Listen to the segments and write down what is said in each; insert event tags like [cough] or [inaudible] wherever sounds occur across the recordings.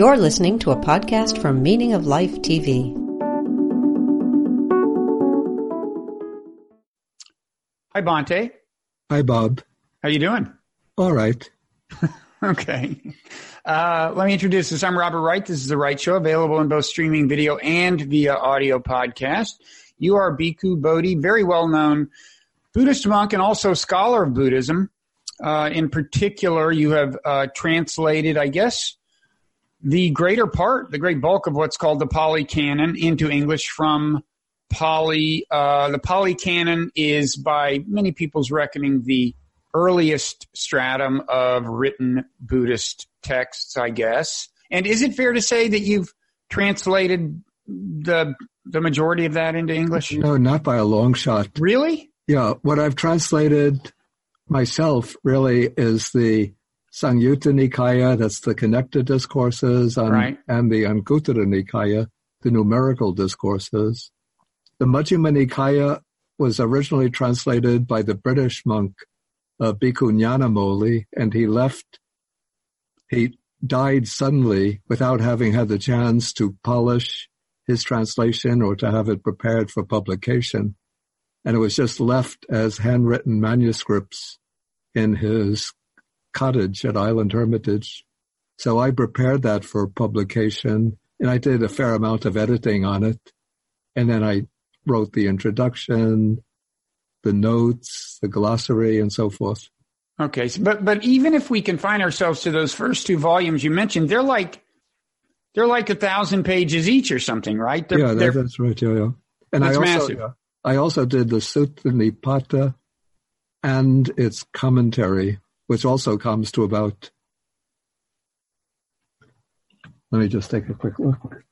You're listening to a podcast from Meaning of Life TV. Hi, Bhante. Hi, Bob. How you doing? All right. [laughs] okay. Uh, let me introduce this. I'm Robert Wright. This is The Wright Show, available in both streaming video and via audio podcast. You are Bhikkhu Bodhi, very well known Buddhist monk and also scholar of Buddhism. Uh, in particular, you have uh, translated, I guess, the greater part, the great bulk of what's called the Pali Canon into English from Pali. Uh, the Pali Canon is, by many people's reckoning, the earliest stratum of written Buddhist texts, I guess. And is it fair to say that you've translated the the majority of that into English? No, not by a long shot. Really? Yeah. What I've translated myself really is the Samyutta Nikaya, that's the connected discourses, and, right. and the Anguttara Nikaya, the numerical discourses. The Majjhima Nikaya was originally translated by the British monk uh, Bhikkhu Nyanamoli, and he left, he died suddenly without having had the chance to polish his translation or to have it prepared for publication. And it was just left as handwritten manuscripts in his cottage at Island Hermitage. So I prepared that for publication and I did a fair amount of editing on it. And then I wrote the introduction, the notes, the glossary, and so forth. Okay, but but even if we confine ourselves to those first two volumes you mentioned, they're like they're like a thousand pages each or something, right? They're, yeah, that, that's right. Yeah, yeah. And that's I also, massive. yeah, I also did the Sutta Nipata and its commentary, which also comes to about. Let me just take a quick look.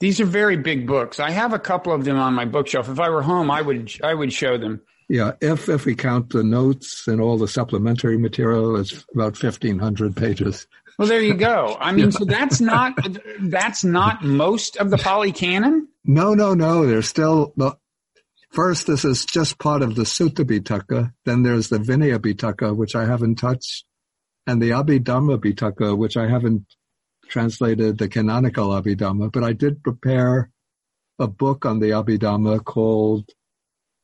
These are very big books. I have a couple of them on my bookshelf. If I were home, I would I would show them. Yeah, if if we count the notes and all the supplementary material, it's about fifteen hundred pages. Well, there you go. I mean, so that's not that's not most of the Pali Canon. No, no, no. There's still the first. This is just part of the Sutta Pitaka. Then there's the Vinaya Pitaka, which I haven't touched, and the Abhidhamma Pitaka, which I haven't translated the canonical Abhidhamma. But I did prepare a book on the Abhidhamma called.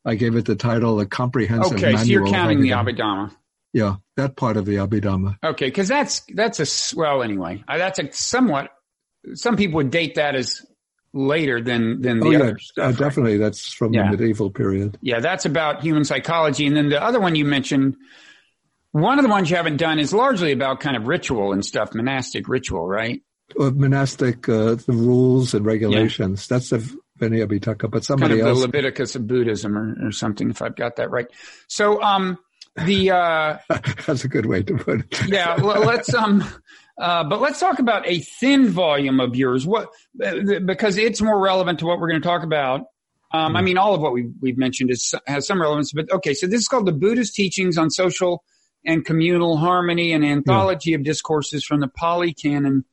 I gave it the title, "A Comprehensive Okay, Manual." so you're counting the Abhidhamma. Abhidhamma. Yeah, that part of the Abhidhamma. Okay, because that's that's a well anyway. Uh, That's a somewhat. Some people would date that as later than than the oh yeah, other uh, definitely. That's from Yeah. the medieval period. Yeah, that's about human psychology. And then the other one you mentioned, one of the ones you haven't done is largely about kind of ritual and stuff, monastic ritual, right? Uh, monastic, uh, the rules and regulations. That's the Vinaya. But Kind somebody of the else. Leviticus of Buddhism or, or something, if I've got that right. So, um, the, uh, [laughs] that's a good way to put it. yeah, well, let's, um, uh, but let's talk about a thin volume of yours. What, because it's more relevant to what we're going to talk about. Um, I mean, all of what we've, we've mentioned is, has some relevance, but okay. So this is called the Buddhist teachings on social and communal harmony, an anthology of discourses from the Pali Canon,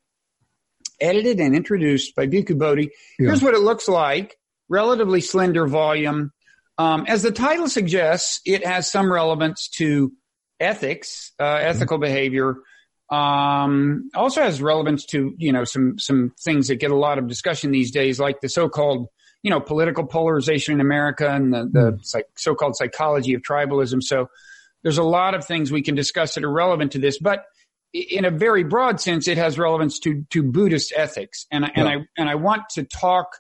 edited and introduced by Bhikkhu Bodhi. Yeah. Here's what it looks like. Relatively slender volume. Um, as the title suggests, it has some relevance to ethics, uh, ethical behavior. Um, also has relevance to, you know, some, some things that get a lot of discussion these days, like the so-called, you know, political polarization in America and the, the psych- so-called psychology of tribalism. So there's a lot of things we can discuss that are relevant to this, but in a very broad sense, it has relevance to, to Buddhist ethics. And, I and I, and I want to talk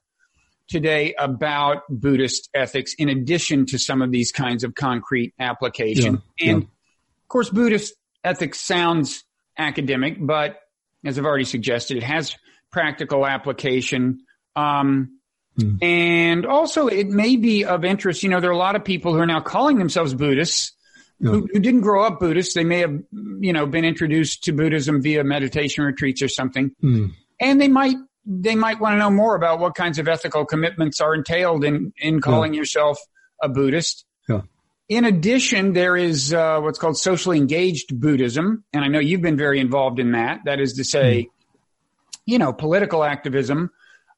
today about Buddhist ethics in addition to some of these kinds of concrete application. Yeah, and yeah. of course, Buddhist ethics sounds academic, but as I've already suggested, it has practical application. Um, Hmm. And also, it may be of interest. You know, there are a lot of people who are now calling themselves Buddhists Yeah. who, who didn't grow up Buddhist. They may have, you know, been introduced to Buddhism via meditation retreats or something Hmm. and they might they might want to know more about what kinds of ethical commitments are entailed in in calling yourself a Buddhist. In addition, there is uh, what's called socially engaged Buddhism, and I know you've been very involved in that. That is to say, you know, political activism,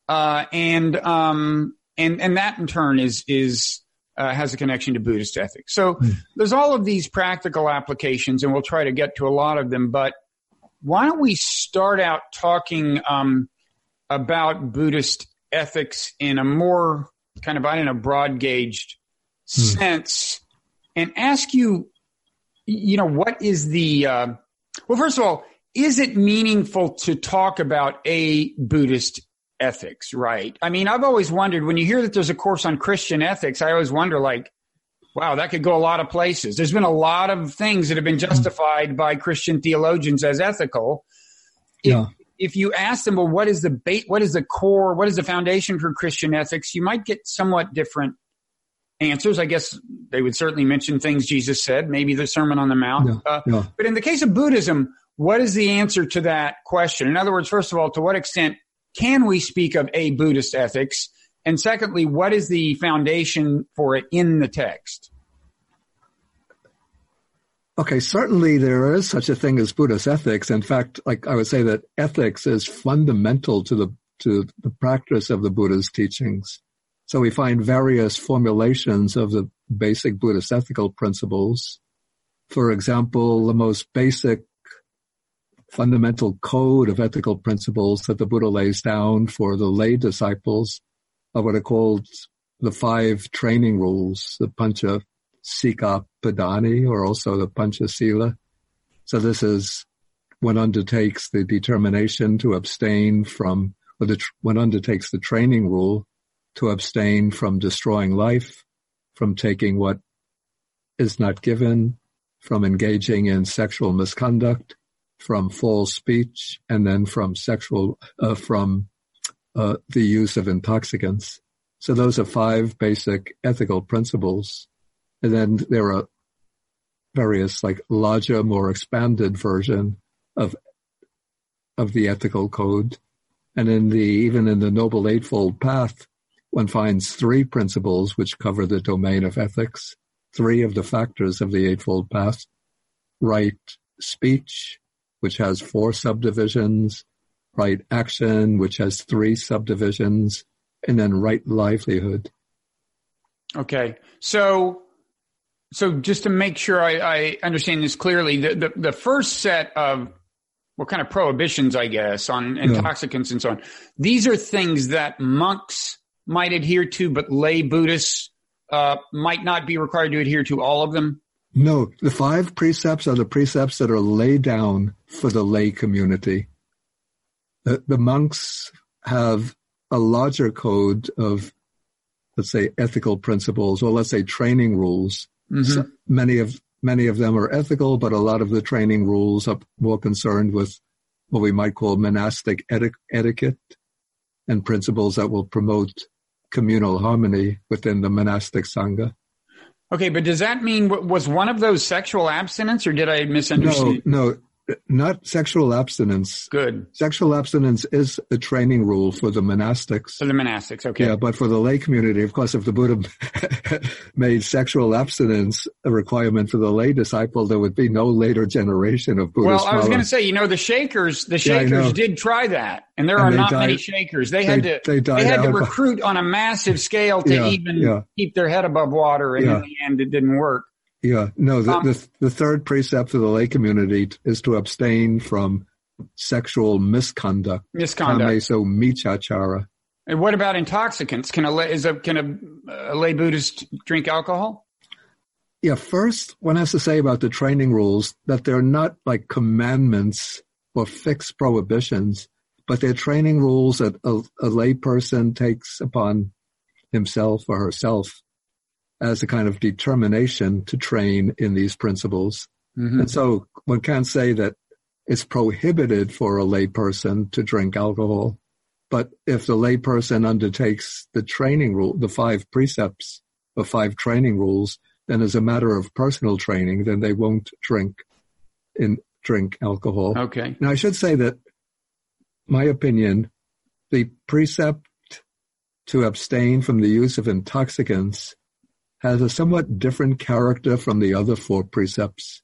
uh, and um, and and that in turn is is uh, has a connection to Buddhist ethics. So mm. there's all of these practical applications, and we'll try to get to a lot of them. But why don't we start out talking um, about Buddhist ethics in a more kind of, I don't know, broad gauged mm. sense and ask you, you know, what is the, uh, well, first of all, is it meaningful to talk about a Buddhist ethics, right? I mean, I've always wondered when you hear that there's a course on Christian ethics, I always wonder like, wow, that could go a lot of places. There's been a lot of things that have been justified by Christian theologians as ethical. If, yeah. if you ask them, well, what is the bait, what is the core, what is the foundation for Christian ethics, you might get somewhat different answers. I guess they would certainly mention things Jesus said, maybe the Sermon on the Mount. Yeah. Uh, yeah. But in the case of Buddhism, what is the answer to that question? In other words, first of all, to what extent can we speak of a Buddhist ethics? And secondly, what is the foundation for it in the text? Okay, certainly there is such a thing as Buddhist ethics. In fact, like I would say that ethics is fundamental to the to the practice of the Buddha's teachings. So we find various formulations of the basic Buddhist ethical principles. For example, the most basic fundamental code of ethical principles that the Buddha lays down for the lay disciples are what are called the five training rules, the Pancha Sika Padani, or also the Pancha Sila. So this is one undertakes the determination to abstain from, or the, one undertakes the training rule to abstain from destroying life, from taking what is not given, from engaging in sexual misconduct, from false speech and then from sexual, uh, from uh, the use of intoxicants. So those are five basic ethical principles. And then there are various like larger, more expanded version of, of the ethical code. And in the, even in the Noble Eightfold Path, one finds three principles which cover the domain of ethics, three of the factors of the Eightfold Path, right speech, which has four subdivisions, right action, which has three subdivisions, and then right livelihood. Okay. So, so just to make sure I, I understand this clearly, the, the, the, first set of what kind of prohibitions, I guess, on intoxicants yeah. and so on, these are things that monks might adhere to, but lay Buddhists uh, might not be required to adhere to all of them? No, the five precepts are the precepts that are laid down for the lay community. The, the monks have a larger code of, let's say, ethical principles, or let's say training rules. Mm-hmm. So many of many of them are ethical, but a lot of the training rules are more concerned with what we might call monastic eti- etiquette and principles that will promote communal harmony within the monastic sangha. Okay, but does that mean was one of those sexual abstinence, or did I misunderstand? No, no not sexual abstinence. Good. Sexual abstinence is a training rule for the monastics. For the monastics, okay. Yeah, but for the lay community, of course, if the Buddha [laughs] made sexual abstinence a requirement for the lay disciple, there would be no later generation of Buddhists. Well, I was going to say, you know, the Shakers, the Shakers yeah, did try that, and there and are not died, many Shakers. They had they, to they, they had to recruit on a massive scale to yeah, even yeah. keep their head above water, and in the end, it didn't work. Yeah, no, the, um, the, the third precept of the lay community is to abstain from sexual misconduct. Misconduct. So micchacara. And what about intoxicants? Can a lay, is a, can a, a lay Buddhist drink alcohol? Yeah, first, one has to say about the training rules that they're not like commandments or fixed prohibitions, but they're training rules that a, a lay person takes upon himself or herself as a kind of determination to train in these principles. Mm-hmm. And so one can't say that it's prohibited for a layperson to drink alcohol. But if the layperson undertakes the training rule, the five precepts, the five training rules, then as a matter of personal training, then they won't drink in drink alcohol. Okay. Now I should say that my opinion, the precept to abstain from the use of intoxicants has a somewhat different character from the other four precepts.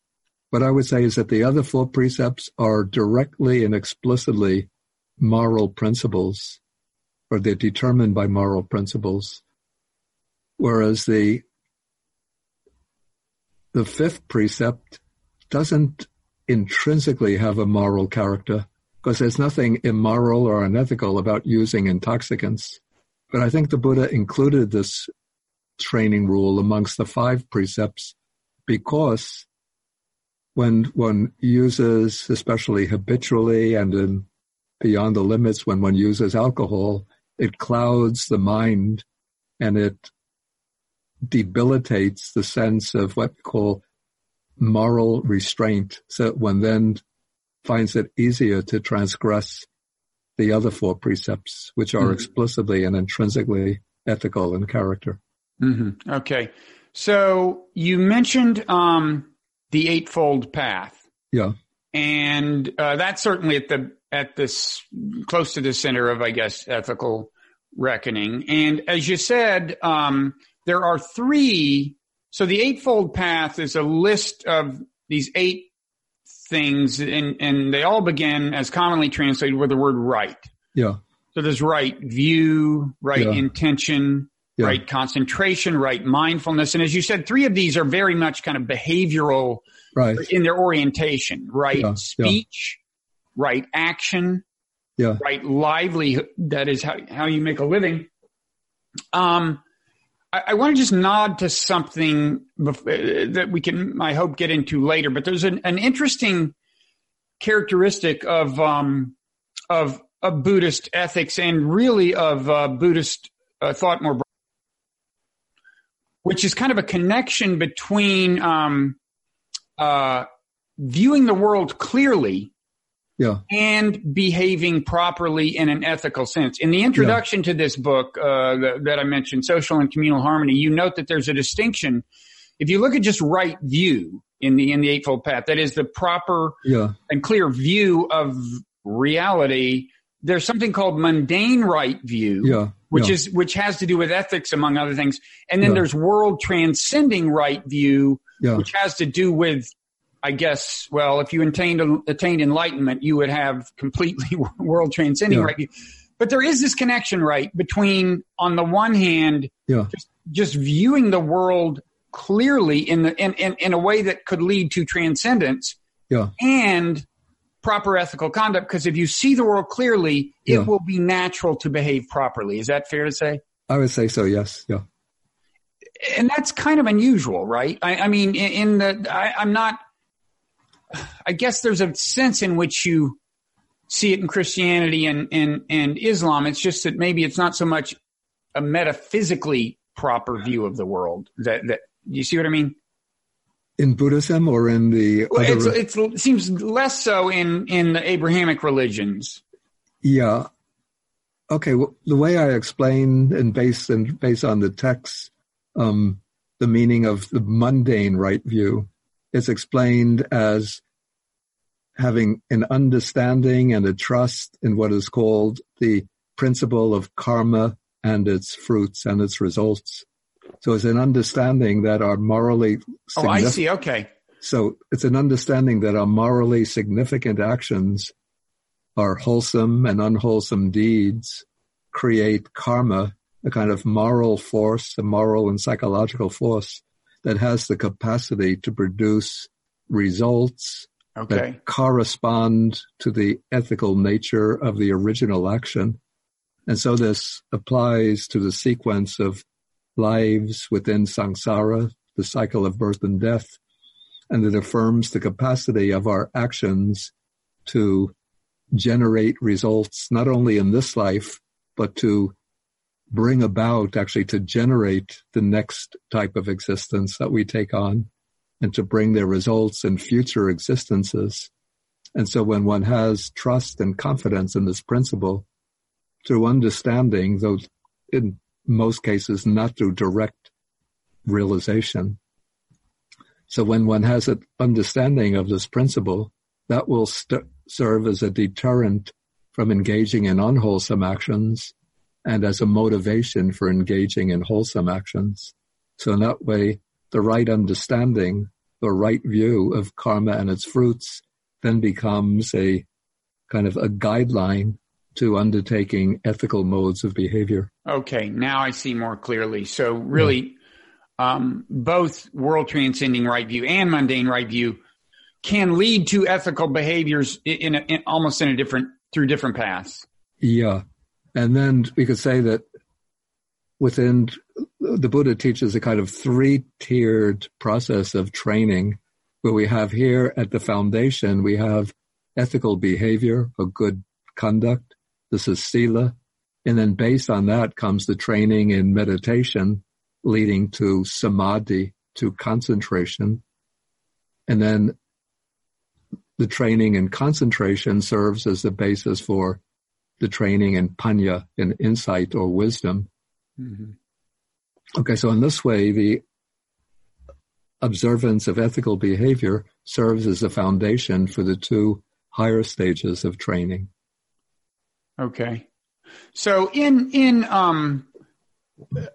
What I would say is that the other four precepts are directly and explicitly moral principles, or they're determined by moral principles. Whereas the the fifth precept doesn't intrinsically have a moral character because there's nothing immoral or unethical about using intoxicants. But I think the Buddha included this training rule amongst the five precepts because when one uses, especially habitually and in beyond the limits, when one uses alcohol, it clouds the mind and it debilitates the sense of what we call moral restraint. So one then finds it easier to transgress the other four precepts, which are mm-hmm. explicitly and intrinsically ethical in character. Mm-hmm. Okay. So you mentioned um, the Eightfold Path. Yeah. And uh, that's certainly at the at this close to the center of, I guess, ethical reckoning. And as you said, um, there are three. So the Eightfold Path is a list of these eight things, and, and they all begin as commonly translated with the word right. Yeah. So there's right view, right yeah. intention, yeah. right concentration, right mindfulness. And as you said, three of these are very much kind of behavioral right. in their orientation, right yeah. speech, right action, yeah. right livelihood. That is how, how you make a living. Um, I, I want to just nod to something that we can, I hope, get into later. But there's an, an interesting characteristic of um, of of Buddhist ethics and really of uh, Buddhist uh, thought more, which is kind of a connection between um, uh, viewing the world clearly yeah. and behaving properly in an ethical sense. In the introduction yeah. to this book uh, that, that, I mentioned, Social and Communal Harmony, you note that there's a distinction. If you look at just right view in the in the Eightfold Path, that is the proper yeah. and clear view of reality. There's something called mundane right view, yeah. Which is which has to do with ethics among other things, and then there's world transcending right view, which has to do with I guess, well, if you attained, attained enlightenment, you would have completely [laughs] world transcending yeah. right. But there is this connection, right, between on the one hand, yeah. just, just viewing the world clearly in the in, in, in a way that could lead to transcendence, yeah. and proper ethical conduct. Because if you see the world clearly, it will be natural to behave properly. Is that fair to say? I would say so. Yes. Yeah. And that's kind of unusual, right? I, I mean, in, in the I, I'm not I guess there's a sense in which you see it in Christianity and, and, and Islam. It's just that maybe it's not so much a metaphysically proper view of the world that, that you see what I mean? In Buddhism or in the well, other... it's, it seems less so in, in the Abrahamic religions. Yeah. Okay. Well, the way I explain and based and based on the text, um, the meaning of the mundane right view is explained as having an understanding and a trust in what is called the principle of karma and its fruits and its results. So it's an understanding that our morally. Oh, I see. Okay. So it's an understanding that our morally significant actions, our wholesome and unwholesome deeds, create karma, a kind of moral force, a moral and psychological force that has the capacity to produce results okay. that correspond to the ethical nature of the original action. And so this applies to the sequence of lives within samsara, the cycle of birth and death, and it affirms the capacity of our actions to generate results not only in this life, but to bring about, actually to generate the next type of existence that we take on and to bring their results in future existences. And so when one has trust and confidence in this principle, through understanding, though in most cases not through direct realization. So when one has an understanding of this principle, that will st- serve as a deterrent from engaging in unwholesome actions and as a motivation for engaging in wholesome actions. So in that way, the right understanding the right view of karma and its fruits then becomes a kind of a guideline to undertaking ethical modes of behavior. Okay, now I see more clearly. So really, um, both world transcending right view and mundane right view can lead to ethical behaviors in, in, in almost in a different through different paths. Yeah, and then we could say that within the Buddha teaches a kind of three tiered process of training where we have here at the foundation, we have ethical behavior or good conduct. This is sila. And then based on that comes the training in meditation leading to samadhi, to concentration. And then the training in concentration serves as the basis for the training in panna, in insight or wisdom. Mm-hmm. Okay, so in this way, the observance of ethical behavior serves as a foundation for the two higher stages of training. Okay. So in in um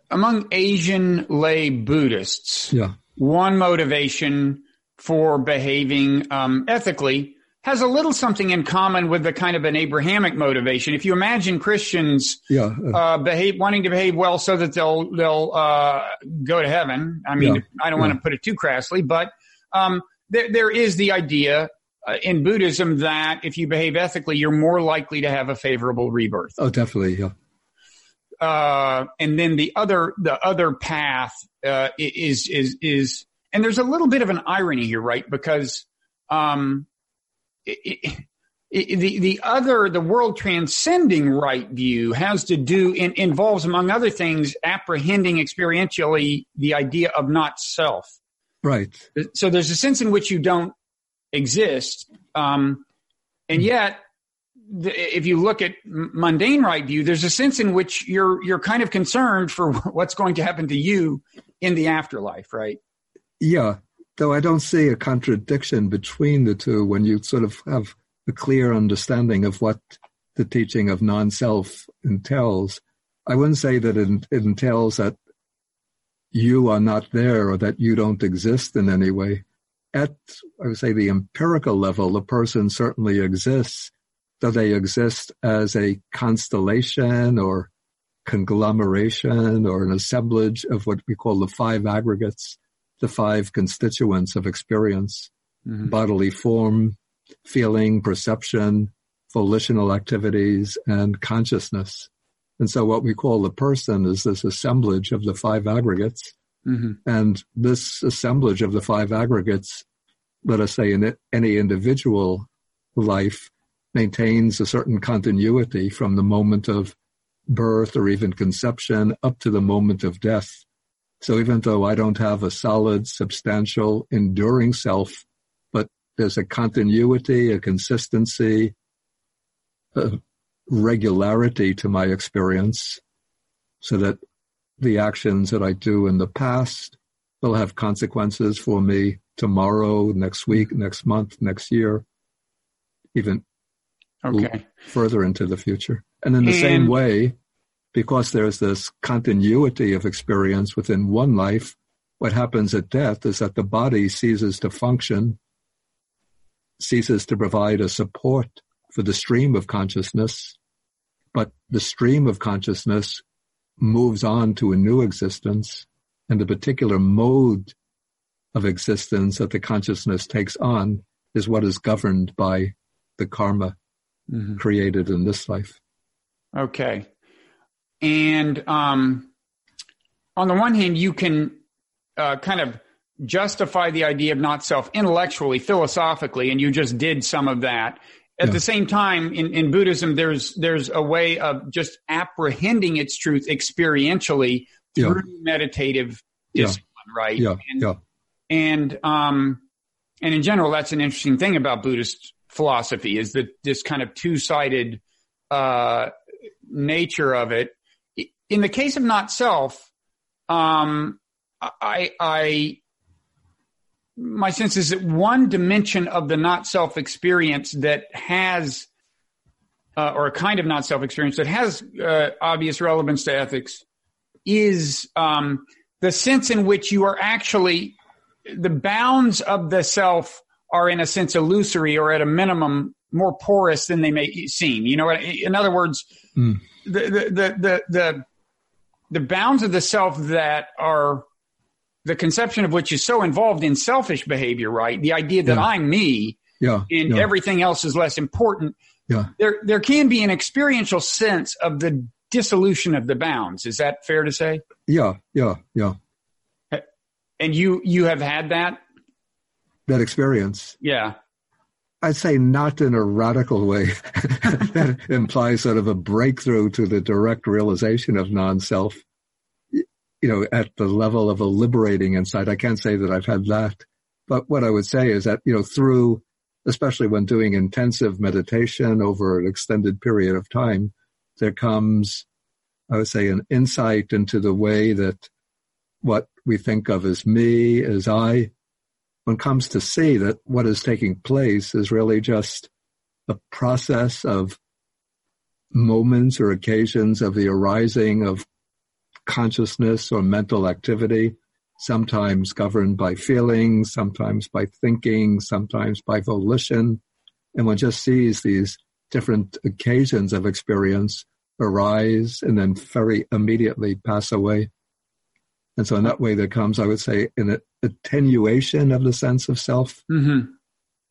among Asian lay Buddhists, yeah. one motivation for behaving um, ethically has a little something in common with the kind of an Abrahamic motivation. If you imagine Christians yeah. uh, behave wanting to behave well so that they'll they'll uh, go to heaven. I mean, yeah. I don't want to put it too crassly, but um, there there is the idea uh, in Buddhism that if you behave ethically, you're more likely to have a favorable rebirth. Oh, definitely, yeah. Uh, and then the other the other path uh, is is is and there's a little bit of an irony here, right? Because um, it, it, the the other the world transcending right view has to do in, involves among other things apprehending experientially the idea of not self. Right. So there's a sense in which you don't exist, um, and yet if you look at mundane right view, there's a sense in which you're you're kind of concerned for [laughs] what's going to happen to you in the afterlife, right? Yeah, though I don't see a contradiction between the two when you sort of have a clear understanding of what the teaching of non-self entails. I wouldn't say that it, it entails that you are not there or that you don't exist in any way. At, I would say, the empirical level, the person certainly exists, though they exist as a constellation or conglomeration or an assemblage of what we call the five aggregates the five constituents of experience mm-hmm. bodily form, feeling, perception, volitional activities, and consciousness. And so what we call the person is this assemblage of the five aggregates. Mm-hmm. And this assemblage of the five aggregates, let us say in any individual life, maintains a certain continuity from the moment of birth or even conception up to the moment of death. So even though I don't have a solid, substantial, enduring self, but there's a continuity, a consistency, a regularity to my experience so that the actions that I do in the past will have consequences for me tomorrow, next week, next month, next year, even okay. further into the future. And in the and, same way, because there's this continuity of experience within one life, what happens at death is that the body ceases to function, ceases to provide a support for the stream of consciousness, but the stream of consciousness moves on to a new existence, and the particular mode of existence that the consciousness takes on is what is governed by the karma mm-hmm. created in this life. Okay. And um, on the one hand, you can uh, kind of justify the idea of not self intellectually, philosophically, and you just did some of that. At yeah. the same time, in, in Buddhism, there's there's a way of just apprehending its truth experientially through yeah. meditative discipline, yeah. right? Yeah, and, yeah. And um, and in general, that's an interesting thing about Buddhist philosophy is that this kind of two sided uh, nature of it in the case of not self, um, I, I, my sense is that one dimension of the not self experience that has, uh, or a kind of not self experience that has uh, obvious relevance to ethics is um, the sense in which you are actually the bounds of the self are in a sense illusory or at a minimum more porous than they may seem. You know, in other words, mm. the, the, the, the, the bounds of the self that are the conception of which is so involved in selfish behavior, right? The idea that Yeah. I'm me Yeah. and yeah, everything else is less important. Yeah. There, there can be an experiential sense of the dissolution of the bounds. Is that fair to say? yeah, yeah, yeah. And you, you have had that? That experience. Yeah. I'd say not in a radical way. [laughs] that implies sort of a breakthrough to the direct realization of non-self. You know, at the level of a liberating insight. I can't say that I've had that, but what I would say is that you know through, especially when doing intensive meditation over an extended period of time, there comes, I would say, an insight into the way that what we think of as me, as I, one comes to see that what is taking place is really just a process of moments or occasions of the arising of consciousness or mental activity, sometimes governed by feelings, sometimes by thinking, sometimes by volition. And one just sees these different occasions of experience arise and then very immediately pass away. And so in that way, there comes, I would say, an attenuation of the sense of self. Mm-hmm.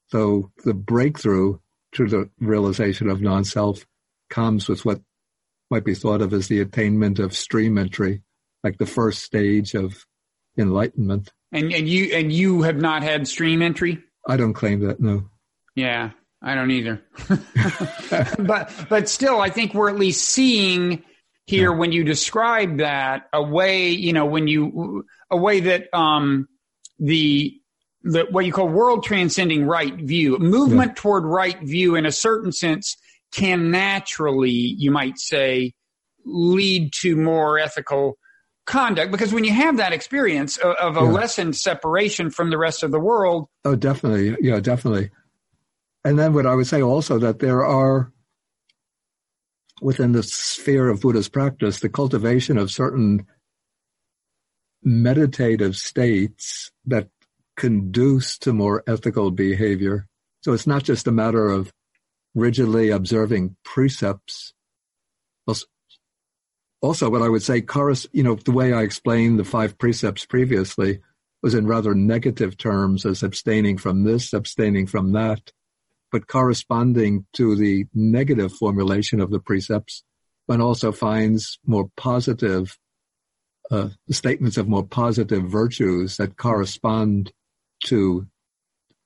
So the breakthrough to the realization of non-self comes with what might be thought of as the attainment of stream entry, like the first stage of enlightenment. And, and you, and you have not had stream entry? I don't claim that, no. Yeah, I don't either. [laughs] but but still, I think we're at least seeing here when you describe that a way, you know, when you a way that um the the what you call world transcending right view, movement toward right view in a certain sense can naturally, you might say, lead to more ethical conduct because when you have that experience of, of a Yeah. lessened separation from the rest of the world, Oh, definitely. Yeah, definitely. And then what I would say also that there are within the sphere of Buddhist practice, the cultivation of certain meditative states that conduce to more ethical behavior. So it's not just a matter of rigidly observing precepts. Also- what I would say, you know, the way I explained the five precepts previously was in rather negative terms as abstaining from this, abstaining from that, but corresponding to the negative formulation of the precepts, one also finds more positive uh, statements of more positive virtues that correspond to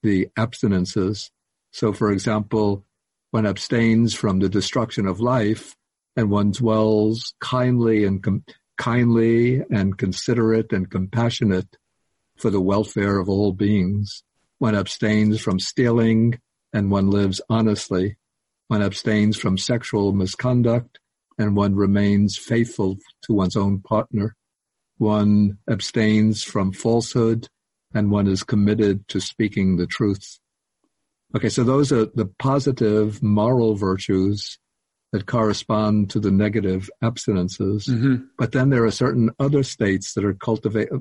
the abstinences. So, for example, one abstains from the destruction of life, and one dwells kindly and com- kindly and considerate and compassionate for the welfare of all beings. One abstains from stealing and one lives honestly. One abstains from sexual misconduct and one remains faithful to one's own partner. One abstains from falsehood and one is committed to speaking the truth. Okay, so those are the positive moral virtues that correspond to the negative abstinences. Mhm. But then there are certain other states that are cultivated,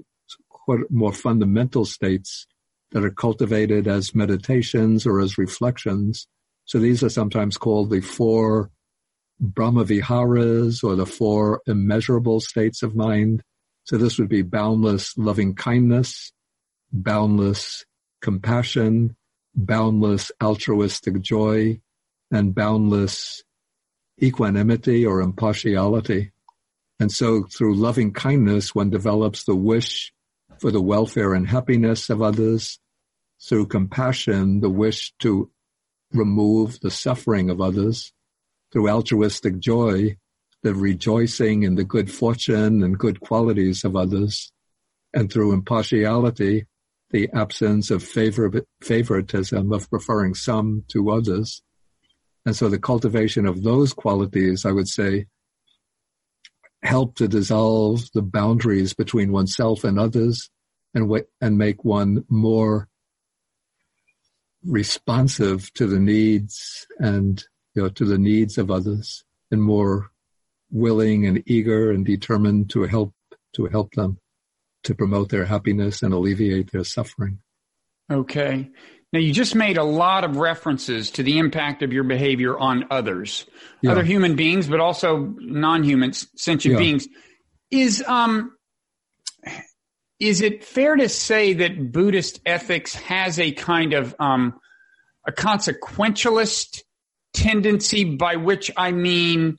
more fundamental states that are cultivated as meditations or as reflections. So these are sometimes called the four Brahmaviharas or the four immeasurable states of mind. So this would be boundless loving kindness, boundless compassion, boundless altruistic joy, and boundless equanimity or impartiality. And so through loving kindness, one develops the wish for the welfare and happiness of others. Through compassion, the wish to remove the suffering of others. Through altruistic joy, the rejoicing in the good fortune and good qualities of others. And through impartiality, the absence of favor- favoritism of preferring some to others. And so the cultivation of those qualities, I would say, help to dissolve the boundaries between oneself and others and, wa- and make one more responsive to the needs and you know, to the needs of others and more willing and eager and determined to help to help them to promote their happiness and alleviate their suffering. Okay. Now you just made a lot of references to the impact of your behavior on others, Yeah. other human beings, but also non human sentient Yeah. beings. Is um is it fair to say that Buddhist ethics has a kind of um, a consequentialist tendency, by which I mean,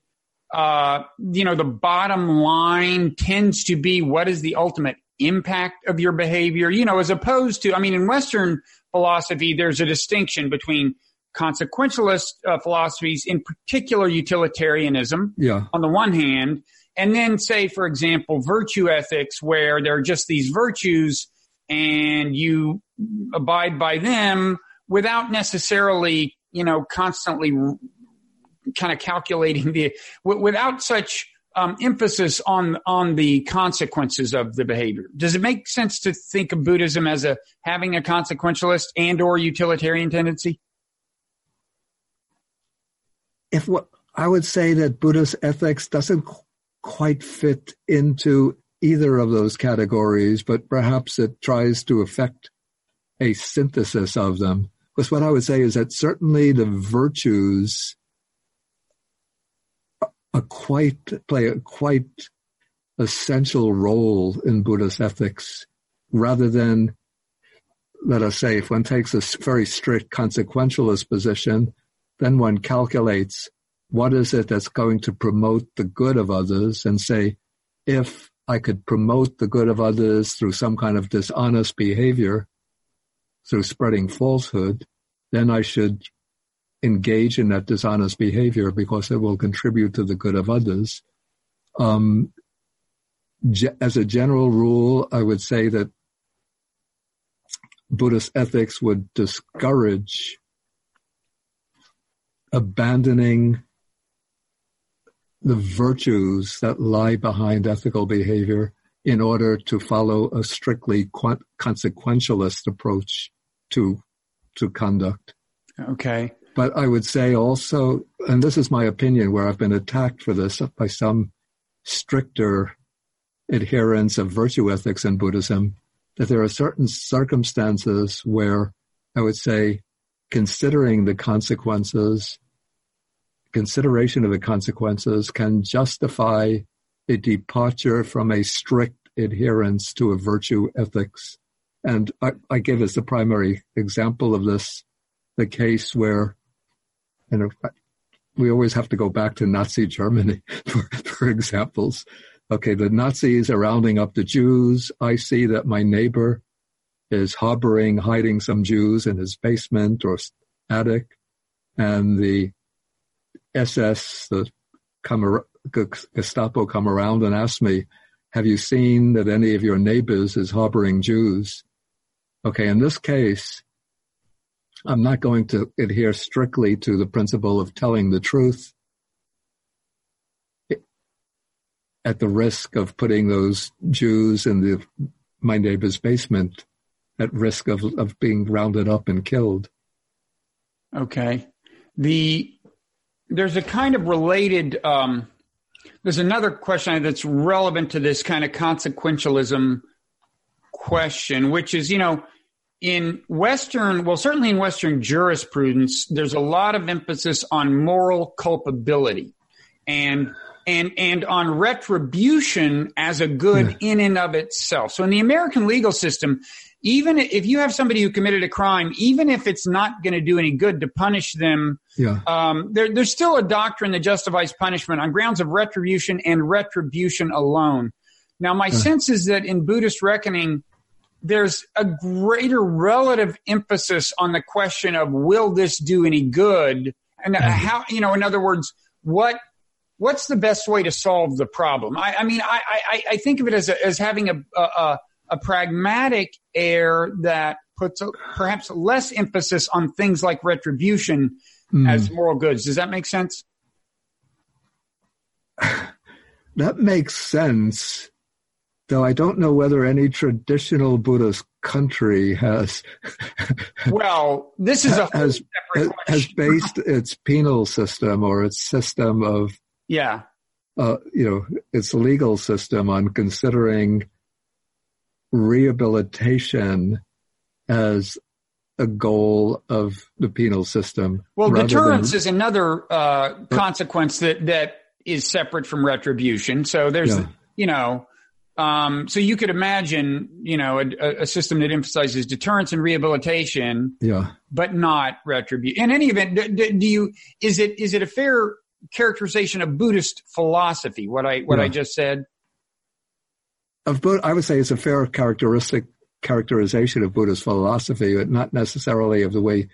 uh, you know, the bottom line tends to be what is the ultimate impact of your behavior, you know, as opposed to, I mean, in Western philosophy, there's a distinction between consequentialist uh, philosophies, in particular utilitarianism, yeah. on the one hand, and then say, for example, virtue ethics, where there are just these virtues and you abide by them without necessarily, you know, constantly kind of calculating the, without such um, emphasis on on the consequences of the behavior. Does it make sense to think of Buddhism as a having a consequentialist and or utilitarian tendency? If what I would say that Buddhist ethics doesn't quite fit into either of those categories, but perhaps it tries to affect a synthesis of them. Because what I would say is that certainly the virtues a quite play a quite essential role in Buddhist ethics, rather than let us say if one takes a very strict consequentialist position, then one calculates what is it that's going to promote the good of others and say, if I could promote the good of others through some kind of dishonest behavior, through spreading falsehood, then I should engage in that dishonest behavior because it will contribute to the good of others. Um, ge- as a general rule, I would say that Buddhist ethics would discourage abandoning the virtues that lie behind ethical behavior in order to follow a strictly consequentialist approach to to conduct. Okay. But I would say also, and this is my opinion where I've been attacked for this by some stricter adherents of virtue ethics in Buddhism, that there are certain circumstances where I would say considering the consequences, consideration of the consequences can justify a departure from a strict adherence to a virtue ethics. And I, I give as the primary example of this the case where and we always have to go back to Nazi Germany [laughs] for, for examples. Okay, the Nazis are rounding up the Jews. I see that my neighbor is harboring, hiding some Jews in his basement or attic, and the SS, the Gestapo come around and ask me, have you seen that any of your neighbors is harboring Jews? Okay, in this case, I'm not going to adhere strictly to the principle of telling the truth at the risk of putting those Jews in the my neighbor's basement at risk of of being rounded up and killed. Okay. The there's a kind of related um, there's another question that's relevant to this kind of consequentialism question, which is, you know, in Western, well, certainly in Western jurisprudence, there's a lot of emphasis on moral culpability and and and on retribution as a good yeah. in and of itself. So in the American legal system, even if you have somebody who committed a crime, even if it's not going to do any good to punish them, yeah. um, there, there's still a doctrine that justifies punishment on grounds of retribution and retribution alone. Now, my sense is that in Buddhist reckoning, there's a greater relative emphasis on the question of will this do any good? And mm-hmm. how you know in other words what what's the best way to solve the problem? I, I mean I, I, I think of it as a, as having a, a, a pragmatic air that puts a, perhaps less emphasis on things like retribution mm. as moral goods. Does that make sense? [sighs] That makes sense though I don't know whether any traditional Buddhist country has. [laughs] well, this is a has, has based its penal system or its system of yeah, uh, you know, its legal system on considering rehabilitation as a goal of the penal system. Well, deterrence than, is another uh, consequence that that is separate from retribution. So there's, yeah. you know, Um, so you could imagine, you know, a, a, system that emphasizes deterrence and rehabilitation, yeah, but not retribution. In any event, do, do, you is it is it a fair characterization of Buddhist philosophy? What I what yeah. I just said. Of I would say it's a fair characteristic characterization of Buddhist philosophy, but not necessarily of the way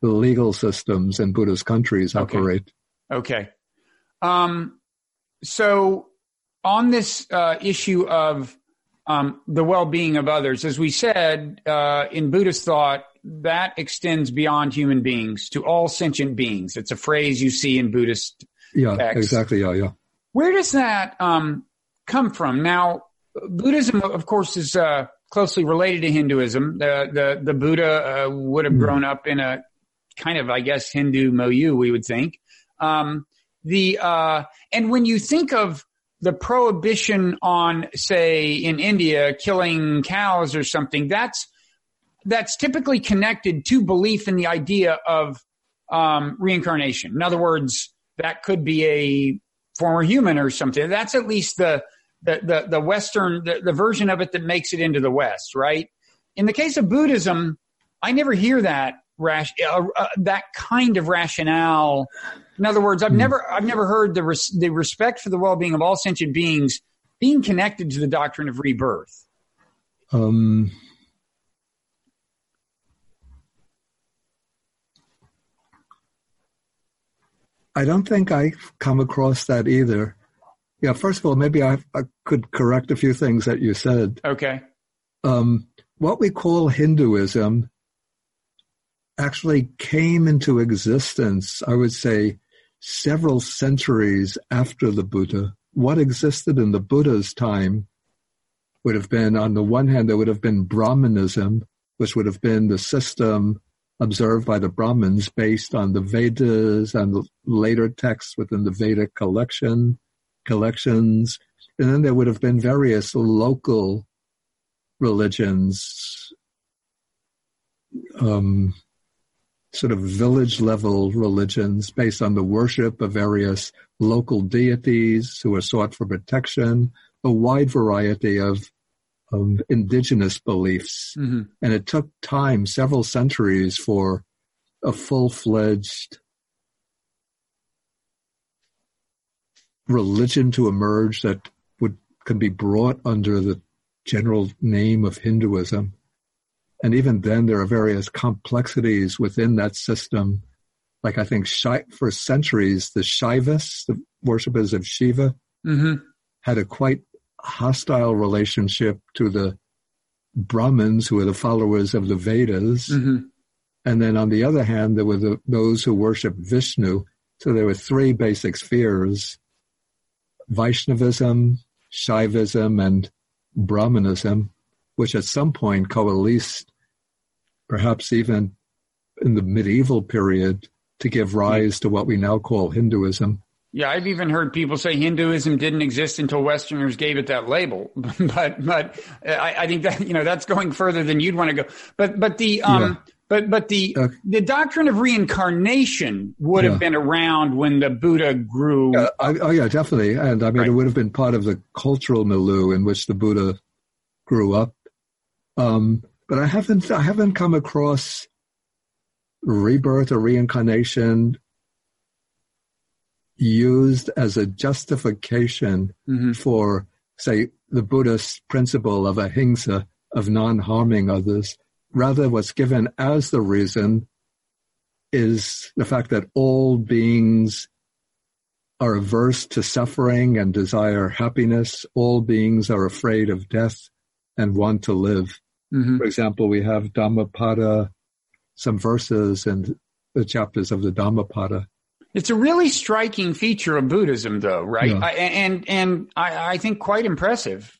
the legal systems in Buddhist countries okay. operate. Okay. Um, so on this uh, issue of um, the well-being of others, as we said uh, in Buddhist thought, that extends beyond human beings to all sentient beings. It's a phrase you see in Buddhist. Yeah, texts. exactly. Yeah, yeah. Where does that um, come from? Now, Buddhism, of course, is uh, closely related to Hinduism. The the, the Buddha uh, would have hmm. grown up in a kind of, I guess, Hindu milieu. We would think. Um, the uh, and when you think of the prohibition on, say, in India, killing cows or something, that's that's typically connected to belief in the idea of um, reincarnation. In other words, that could be a former human or something. That's at least the the the, the Western the, the version of it that makes it into the West, right? In the case of Buddhism, I never hear that rash, uh, uh, that kind of rationale. In other words, I've hmm. never, I've never heard the res- the respect for the well being of all sentient beings being connected to the doctrine of rebirth. Um, I don't think I've come across that either. Yeah, first of all, maybe I, I could correct a few things that you said. Okay. Um, what we call Hinduism actually came into existence, I would say, several centuries after the Buddha. What existed in the Buddha's time would have been, on the one hand, there would have been Brahmanism, which would have been the system observed by the Brahmins based on the Vedas and the later texts within the Vedic collection, collections. And then there would have been various local religions, um, sort of village level religions based on the worship of various local deities who are sought for protection, a wide variety of, of indigenous beliefs. Mm-hmm. And it took time, several centuries, for a full fledged religion to emerge that would can be brought under the general name of Hinduism. And even then, there are various complexities within that system. Like I think for centuries, the Shaivas, the worshippers of Shiva, mm-hmm. had a quite hostile relationship to the Brahmins, who were the followers of the Vedas. Mm-hmm. And then on the other hand, there were the, those who worshiped Vishnu. So there were three basic spheres Vaishnavism, Shaivism, and Brahmanism, which at some point coalesced perhaps even in the medieval period, to give rise to what we now call Hinduism. Yeah, I've even heard people say Hinduism didn't exist until Westerners gave it that label. [laughs] but but I, I, think that you know that's going further than you'd want to go. But but the um yeah. but but the uh, the doctrine of reincarnation would yeah. have been around when the Buddha grew. I, oh yeah, definitely. And I mean, right. it would have been part of the cultural milieu in which the Buddha grew up. Um, but I haven't I haven't come across rebirth or reincarnation used as a justification mm-hmm. for, say, the Buddhist principle of ahimsa, of non harming others. Rather, what's given as the reason is the fact that all beings are averse to suffering and desire happiness. All beings are afraid of death and want to live. Mm-hmm. For example, we have Dhammapada, some verses and the chapters of the Dhammapada. It's a really striking feature of Buddhism, though, right? Yeah. I, and and I, I, think quite impressive.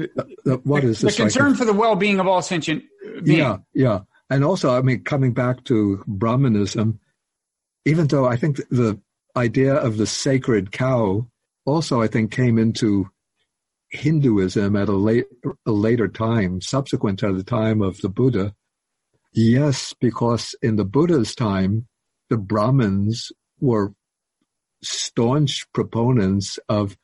Uh, uh, what is the, the concern for the well-being of all sentient beings? Yeah, yeah, and also, I mean, coming back to Brahmanism, even though I think the idea of the sacred cow also, I think, came into Hinduism at a, late, a later time, subsequent to the time of the Buddha? Yes, because in the Buddha's time, the Brahmins were staunch proponents of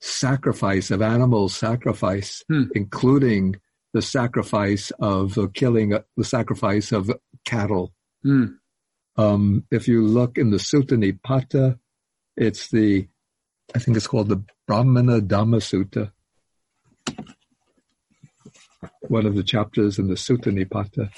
sacrifice of animal sacrifice, Hmm. including the sacrifice of uh, killing, uh, the sacrifice of cattle. Hmm. Um, if you look in the Sutta Nipata, it's the, I think it's called the Brahmana Dhamma Sutta. One of the chapters in the Sutta Nipata.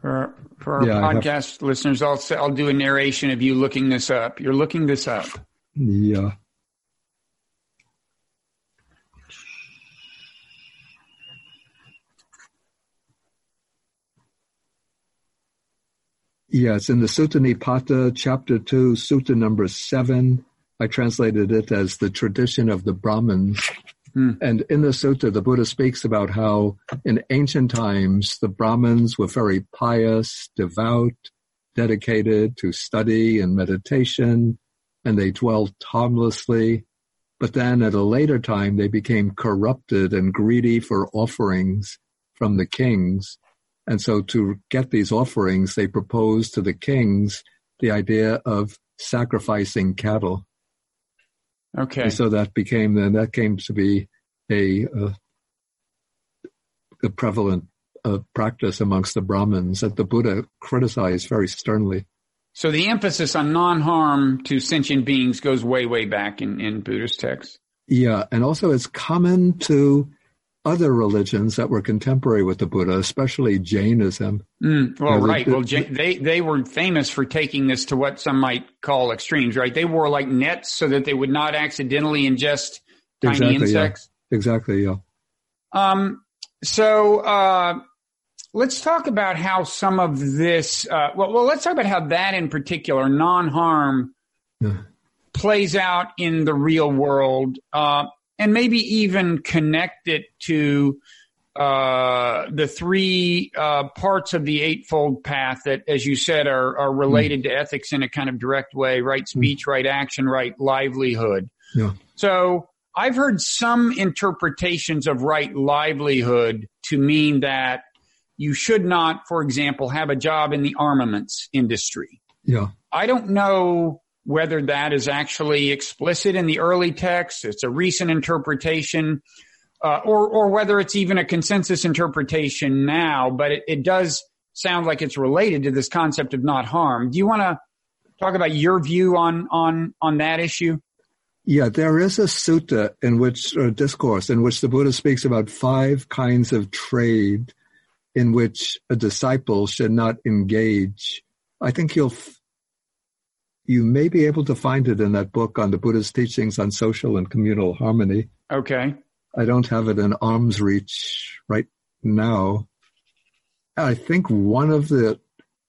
For, for our Yeah, podcast listeners, I'll say, I'll do a narration of you looking this up. You're looking this up. Yeah. Yes, in the Sutta Nipata, chapter 2, sutta number 7, I translated it as the tradition of the Brahmins. Hmm. And in the sutta, the Buddha speaks about how in ancient times, the Brahmins were very pious, devout, dedicated to study and meditation, and they dwelt harmlessly. But then at a later time, they became corrupted and greedy for offerings from the kings. And so to get these offerings, they proposed to the kings the idea of sacrificing cattle. Okay. And so that became then that came to be a uh, a prevalent uh, practice amongst the Brahmins that the Buddha criticized very sternly. So the emphasis on non-harm to sentient beings goes way, way back in, in Buddhist texts. Yeah, and also it's common to other religions that were contemporary with the Buddha, especially Jainism. Mm, well, Yeah, the- right. the- well, Ja- they they were famous for taking this to what some might call extremes, right? They wore like nets so that they would not accidentally ingest tiny Exactly, yeah. Exactly, yeah. Um, so uh, let's talk about how some of this. Uh, well, well, let's talk about how that in particular, non-harm, Yeah. plays out in the real world, uh, and maybe even connect it to uh, the three uh, parts of the eightfold path that, as you said, are, are related to ethics in a kind of direct way: right speech, right action, right livelihood. Yeah. So I've heard some interpretations of right livelihood to mean that you should not, for example, have a job in the armaments industry. Yeah. I don't know whether that is actually explicit in the early text. It's a recent interpretation, uh, or or whether it's even a consensus interpretation now. But it, it does sound like it's related to this concept of not harm. Do you want to talk about your view on on on that issue? Yeah, there is a sutta in which, or discourse in which the Buddha speaks about five kinds of trade in which a disciple should not engage. I think you'll, you may be able to find it in that book on the Buddha's teachings on social and communal harmony. Okay. I don't have it in arm's reach right now. I think one of the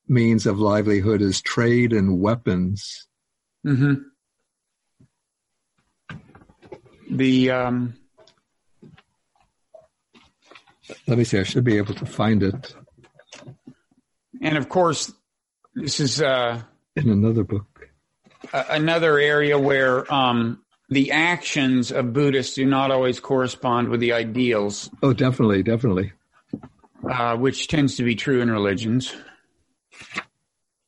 means of livelihood is trade in weapons. Mm-hmm. The um, Let me see, I should be able to find it and of course, this is uh, in another book. Another area where um, the actions of Buddhists do not always correspond with the ideals, Oh, definitely, definitely. uh, which tends to be true in religions.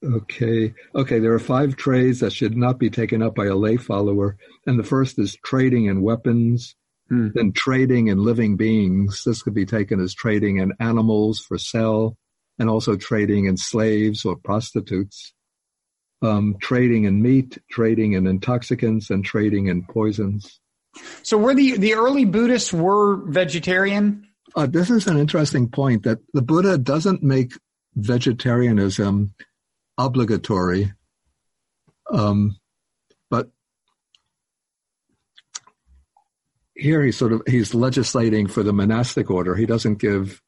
Okay. Okay. There are five trades that should not be taken up by a lay follower. And the first is trading in weapons, Hmm. then trading in living beings. This could be taken as trading in animals for sale and also trading in slaves or prostitutes. Um, trading in meat, trading in intoxicants, and trading in poisons. So, were the the early Buddhists were vegetarian? Uh, this is an interesting point that the Buddha doesn't make vegetarianism obligatory, um, but here he's sort of he's legislating for the monastic order. He doesn't give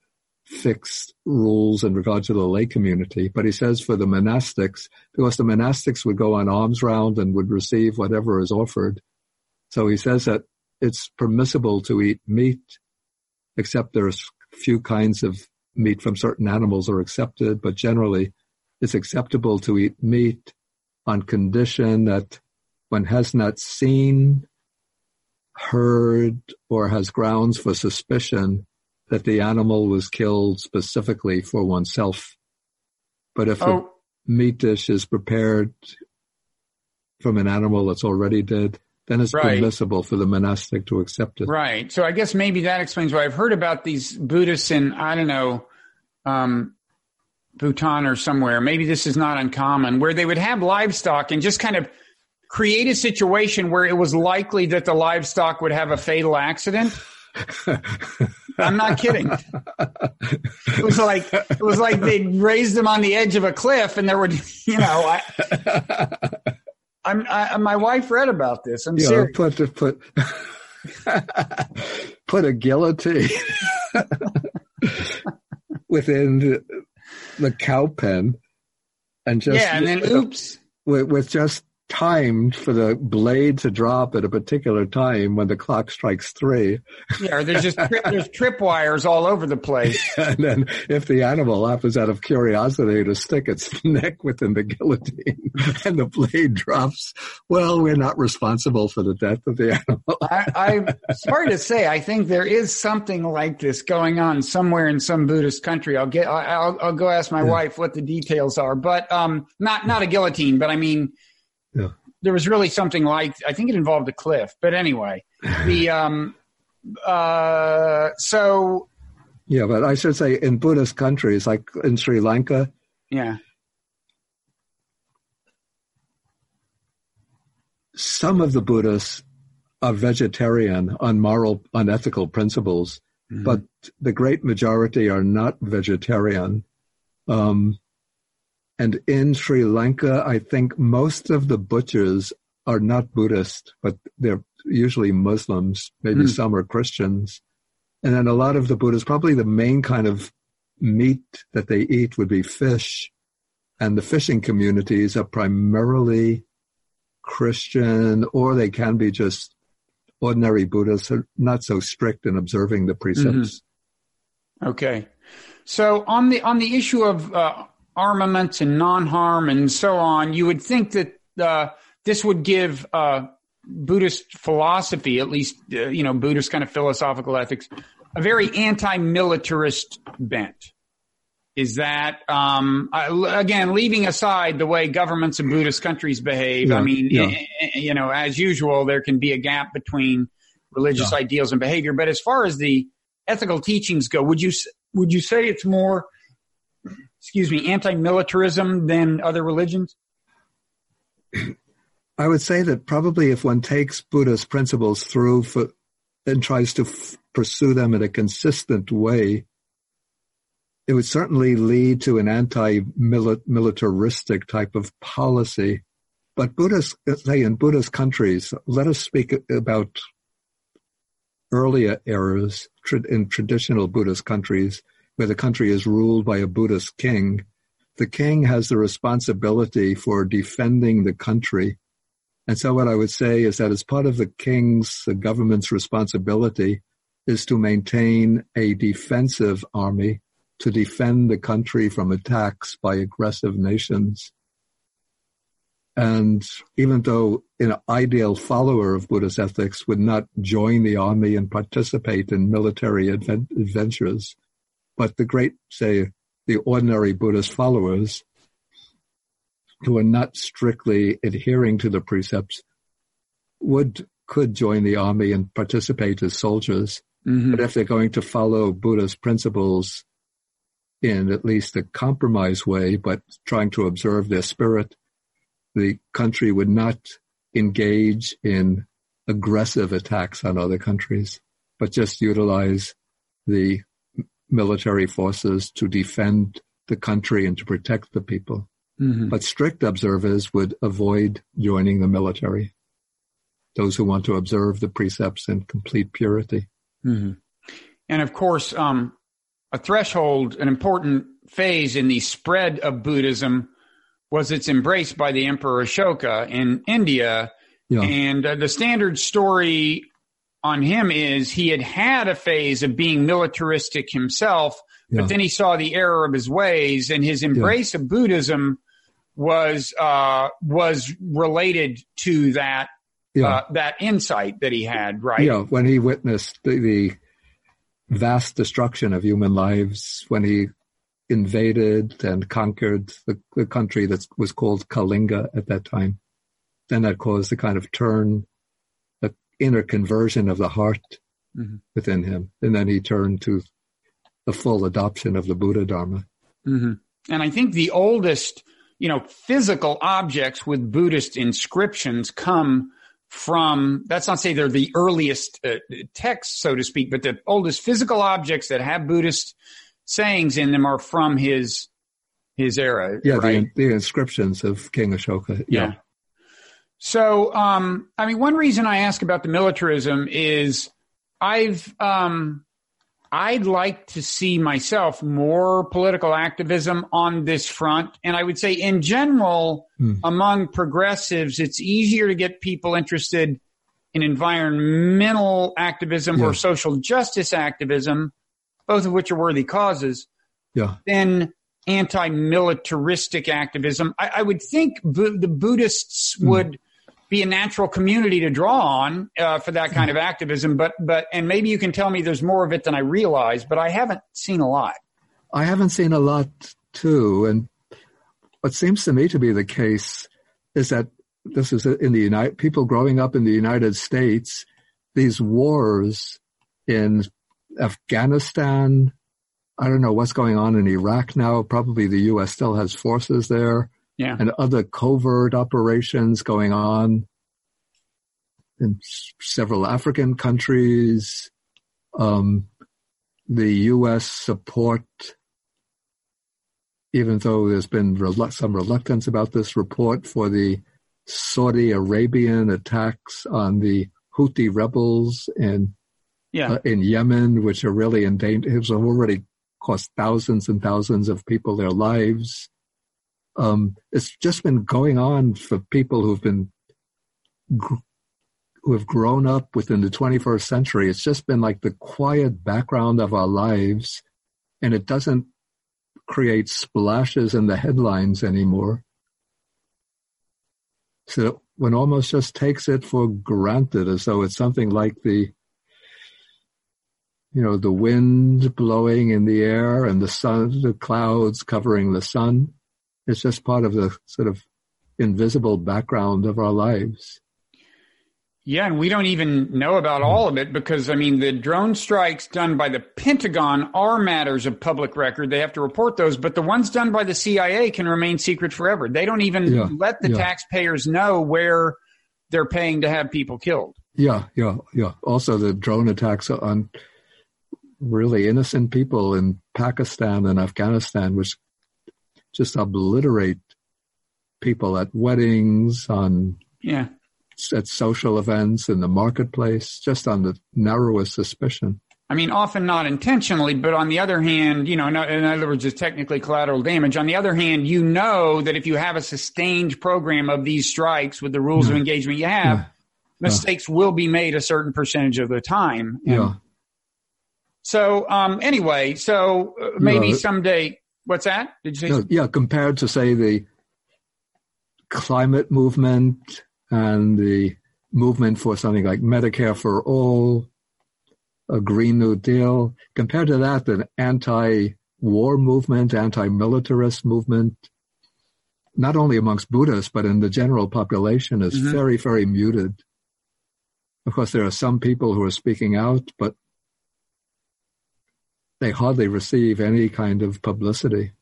fixed rules in regard to the lay community, but he says for the monastics, because the monastics would go on alms round and would receive whatever is offered. So he says that it's permissible to eat meat, except there's few kinds of meat from certain animals are accepted, but generally it's acceptable to eat meat on condition that one has not seen, heard, or has grounds for suspicion that the animal was killed specifically for oneself. But if a Oh, meat dish is prepared from an animal that's already dead, then it's Right. permissible for the monastic to accept it. Right. So I guess maybe that explains why I've heard about these Buddhists in, I don't know, um, Bhutan or somewhere. Maybe this is not uncommon where they would have livestock and just kind of create a situation where it was likely that the livestock would have a fatal accident. [laughs] I'm not kidding. It was like it was like they raised them on the edge of a cliff, and there would, you know, I, I'm I, my wife read about this. I'm You know, serious. put put put a guillotine within the, the cow pen, and just yeah, and then oops. with, with just timed for the blade to drop at a particular time when the clock strikes three. Yeah, or there's just trip, there's tripwires all over the place. [laughs] And then if the animal happens out of curiosity to stick its [laughs] neck within the guillotine [laughs] and the blade drops, well, we're not responsible for the death of the animal. I, I'm sorry to say, I think there is something like this going on somewhere in some Buddhist country. I'll get, I'll, I'll go ask my wife what the details are, but um, not not a guillotine, but I mean, Yeah. there was really something like I think it involved a cliff. But anyway, the [laughs] um, uh, so Yeah, but I should say in Buddhist countries like in Sri Lanka, yeah, some of the Buddhists are vegetarian on moral, unethical principles, but the great majority are not vegetarian. Um, and in Sri Lanka, I think most of the butchers are not Buddhist, but they're usually Muslims. Maybe Hmm. some are Christians. And then a lot of the Buddhists, probably the main kind of meat that they eat would be fish. And the fishing communities are primarily Christian, or they can be just ordinary Buddhists, are not so strict in observing the precepts. Okay. So on the on the issue of uh, armaments and non-harm and so on, you would think that uh, this would give uh, Buddhist philosophy, at least uh, you know Buddhist kind of philosophical ethics, a very anti-militarist bent. Is that um, again leaving aside the way governments in Buddhist countries behave? I mean, yeah. eh, eh, you know, as usual, there can be a gap between religious ideals and behavior. But as far as the ethical teachings go, would you would you say it's more, excuse me, anti-militarism than other religions? I would say that probably if one takes Buddhist principles through for, and tries to f- pursue them in a consistent way, it would certainly lead to an anti-militaristic type of policy. But Buddhist, say in Buddhist countries, let us speak about earlier eras in traditional Buddhist countries where the country is ruled by a Buddhist king. The king has the responsibility for defending the country. And so what I would say is that as part of the king's, the government's responsibility is to maintain a defensive army to defend the country from attacks by aggressive nations. And even though an ideal follower of Buddhist ethics would not join the army and participate in military adven- adventures, but the great, say, the ordinary Buddhist followers who are not strictly adhering to the precepts would could join the army and participate as soldiers. Mm-hmm. But if they're going to follow Buddhist principles in at least a compromise way, but trying to observe their spirit, the country would not engage in aggressive attacks on other countries, but just utilize the military forces to defend the country and to protect the people. Mm-hmm. But strict observers would avoid joining the military. Those who want to observe the precepts in complete purity. Mm-hmm. And of course, um, a threshold, an important phase in the spread of Buddhism was its embrace by the Emperor Ashoka in India. Yeah. And uh, the standard story on him is he had had a phase of being militaristic himself, Yeah. but then he saw the error of his ways, and his embrace of Buddhism was uh, was related to that Yeah. uh, that insight that he had. Right? Yeah, when he witnessed the, the vast destruction of human lives, when he invaded and conquered the, the country that was called Kalinga at that time. then that caused a kind of turn, inner conversion of the heart mm-hmm. within him. And then he turned to the full adoption of the Buddha Dharma. Mm-hmm. And I think the oldest, you know, physical objects with Buddhist inscriptions come from, that's not say they're the earliest uh, texts, so to speak, but the oldest physical objects that have Buddhist sayings in them are from his his era. Yeah, right? the, the inscriptions of King Ashoka. Yeah. yeah. So, um, I mean, one reason I ask about the militarism is I've, um, I'd like to see myself more political activism on this front. And I would say in general, mm. among progressives, it's easier to get people interested in environmental activism yeah. or social justice activism, both of which are worthy causes, yeah. than anti-militaristic activism. I, I would think bu- the Buddhists mm. would be a natural community to draw on uh, for that kind of activism. But but and maybe you can tell me there's more of it than I realize, but I haven't seen a lot. I haven't seen a lot too, and what seems to me to be the case is that this is in the United people growing up in the United States. These wars in Afghanistan, I don't know what's going on in Iraq now. Probably the U.S. still has forces there yeah. and other covert operations going on in several African countries. Um, the U.S. support, even though there's been relu- some reluctance about this report for the Saudi Arabian attacks on the Houthi rebels in yeah. uh, in Yemen, which are really in danger. It's already cost thousands and thousands of people their lives. Um, it's just been going on for people who've been who have grown up within the 21st century. It's just been like the quiet background of our lives, and it doesn't create splashes in the headlines anymore. So one almost just takes it for granted as though it's something like the you know the wind blowing in the air and the sun the clouds covering the sun it's just part of the sort of invisible background of our lives. Yeah, and we don't even know about all of it because, I mean, the drone strikes done by the Pentagon are matters of public record. They have to report those, but the ones done by the CIA can remain secret forever. They don't even yeah, let the yeah. taxpayers know where they're paying to have people killed. Yeah, yeah, yeah. Also, the drone attacks on really innocent people in Pakistan and Afghanistan, which just obliterate people at weddings, on yeah, at social events in the marketplace, just on the narrowest suspicion. I mean, often not intentionally, but on the other hand, you know, in other words, it's technically collateral damage. On the other hand, you know that if you have a sustained program of these strikes with the rules yeah. of engagement you have, yeah. mistakes yeah. will be made a certain percentage of the time. And yeah. So, um, anyway, so uh, maybe someday What's that? Did you say? No, yeah, compared to say the climate movement and the movement for something like Medicare for all, a Green New Deal, compared to that, the anti-war movement, anti-militarist movement, not only amongst Buddhists but in the general population, is mm-hmm. very, very muted. Of course, there are some people who are speaking out, but they hardly receive any kind of publicity.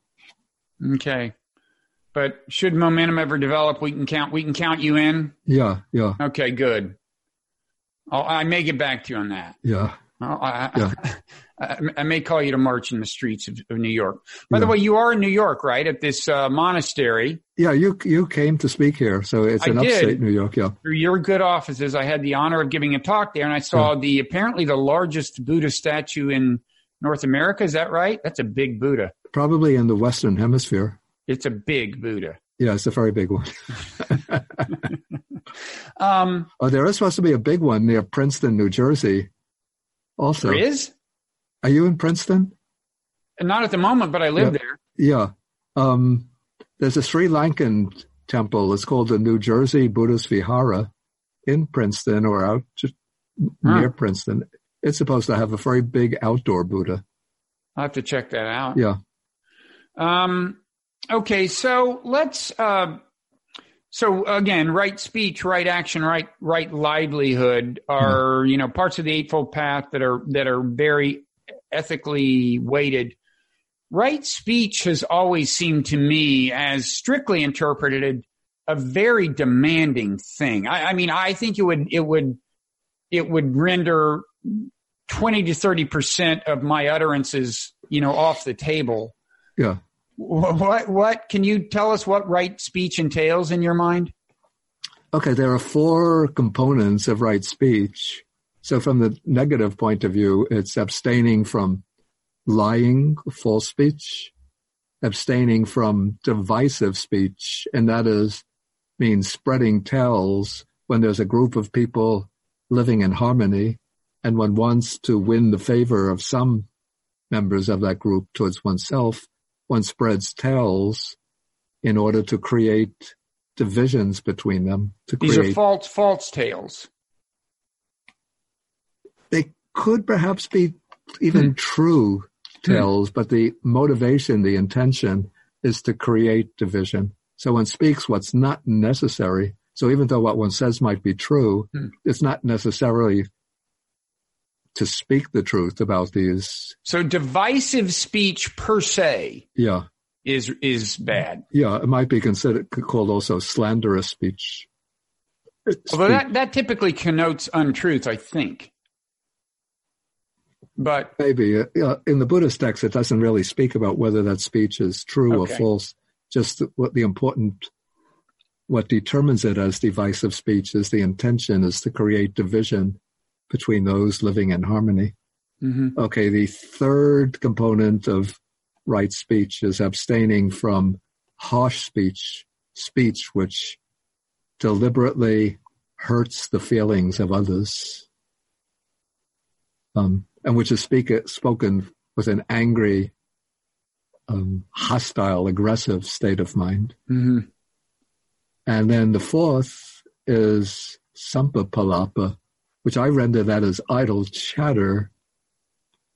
Okay. But should momentum ever develop, we can count. We can count you in. Yeah, yeah. Okay, good. I'll, i may get back to you on that. Yeah. I, yeah. [laughs] I, I, may call you to march in the streets of, of New York. By yeah. the way, you are in New York, right? At this uh, monastery. Yeah, you you came to speak here, so it's in upstate New York. Yeah. Through your good offices, I had the honor of giving a talk there, and I saw yeah. the apparently the largest Buddha statue in North America. Is that right? That's a big Buddha. Probably in the Western Hemisphere. It's a big Buddha. Yeah, it's a very big one. [laughs] um, oh, there is supposed to be a big one near Princeton, New Jersey. Also, there is. Are you in Princeton? Not at the moment, but I live yeah. there. Yeah. Um, there's a Sri Lankan temple. It's called the New Jersey Buddhist Vihara in Princeton or out just huh. near Princeton. It's supposed to have a very big outdoor Buddha. I'll have to check that out. Yeah. Um, okay, so let's uh, So again, right speech, right action, right right livelihood are you know parts of the eightfold path that are that are very ethically weighted. Right speech has always seemed to me, as strictly interpreted, a very demanding thing. I, I mean, I think it would it would it would render twenty to thirty percent of my utterances, you know, off the table. Yeah. What what can you tell us what right speech entails in your mind? Okay, there are four components of right speech. So from the negative point of view, it's abstaining from lying, false speech, abstaining from divisive speech, and that is means spreading tales when there's a group of people living in harmony and one wants to win the favor of some members of that group towards oneself one spreads tales in order to create divisions between them. To These create, are false false tales. they could perhaps be even true tales, but the motivation, the intention is to create division. So one speaks what's not necessary. So even though what one says might be true, Hmm. it's not necessarily to speak the truth about these. So divisive speech per se Yeah. is is bad. Yeah. It might be considered called also slanderous speech. Although that, that typically connotes untruth, I think. But Maybe uh, in the Buddhist text, it doesn't really speak about whether that speech is true Okay. or false. Just what the important, what determines it as divisive speech is the intention is to create division between those living in harmony. mhm. Okay, the third component of right speech is abstaining from harsh speech, speech which deliberately hurts the feelings of others, um, and which is speak, spoken with an angry, um, hostile, aggressive state of mind. Mhm. And then the fourth is samphappalapa, which I render that as idle chatter.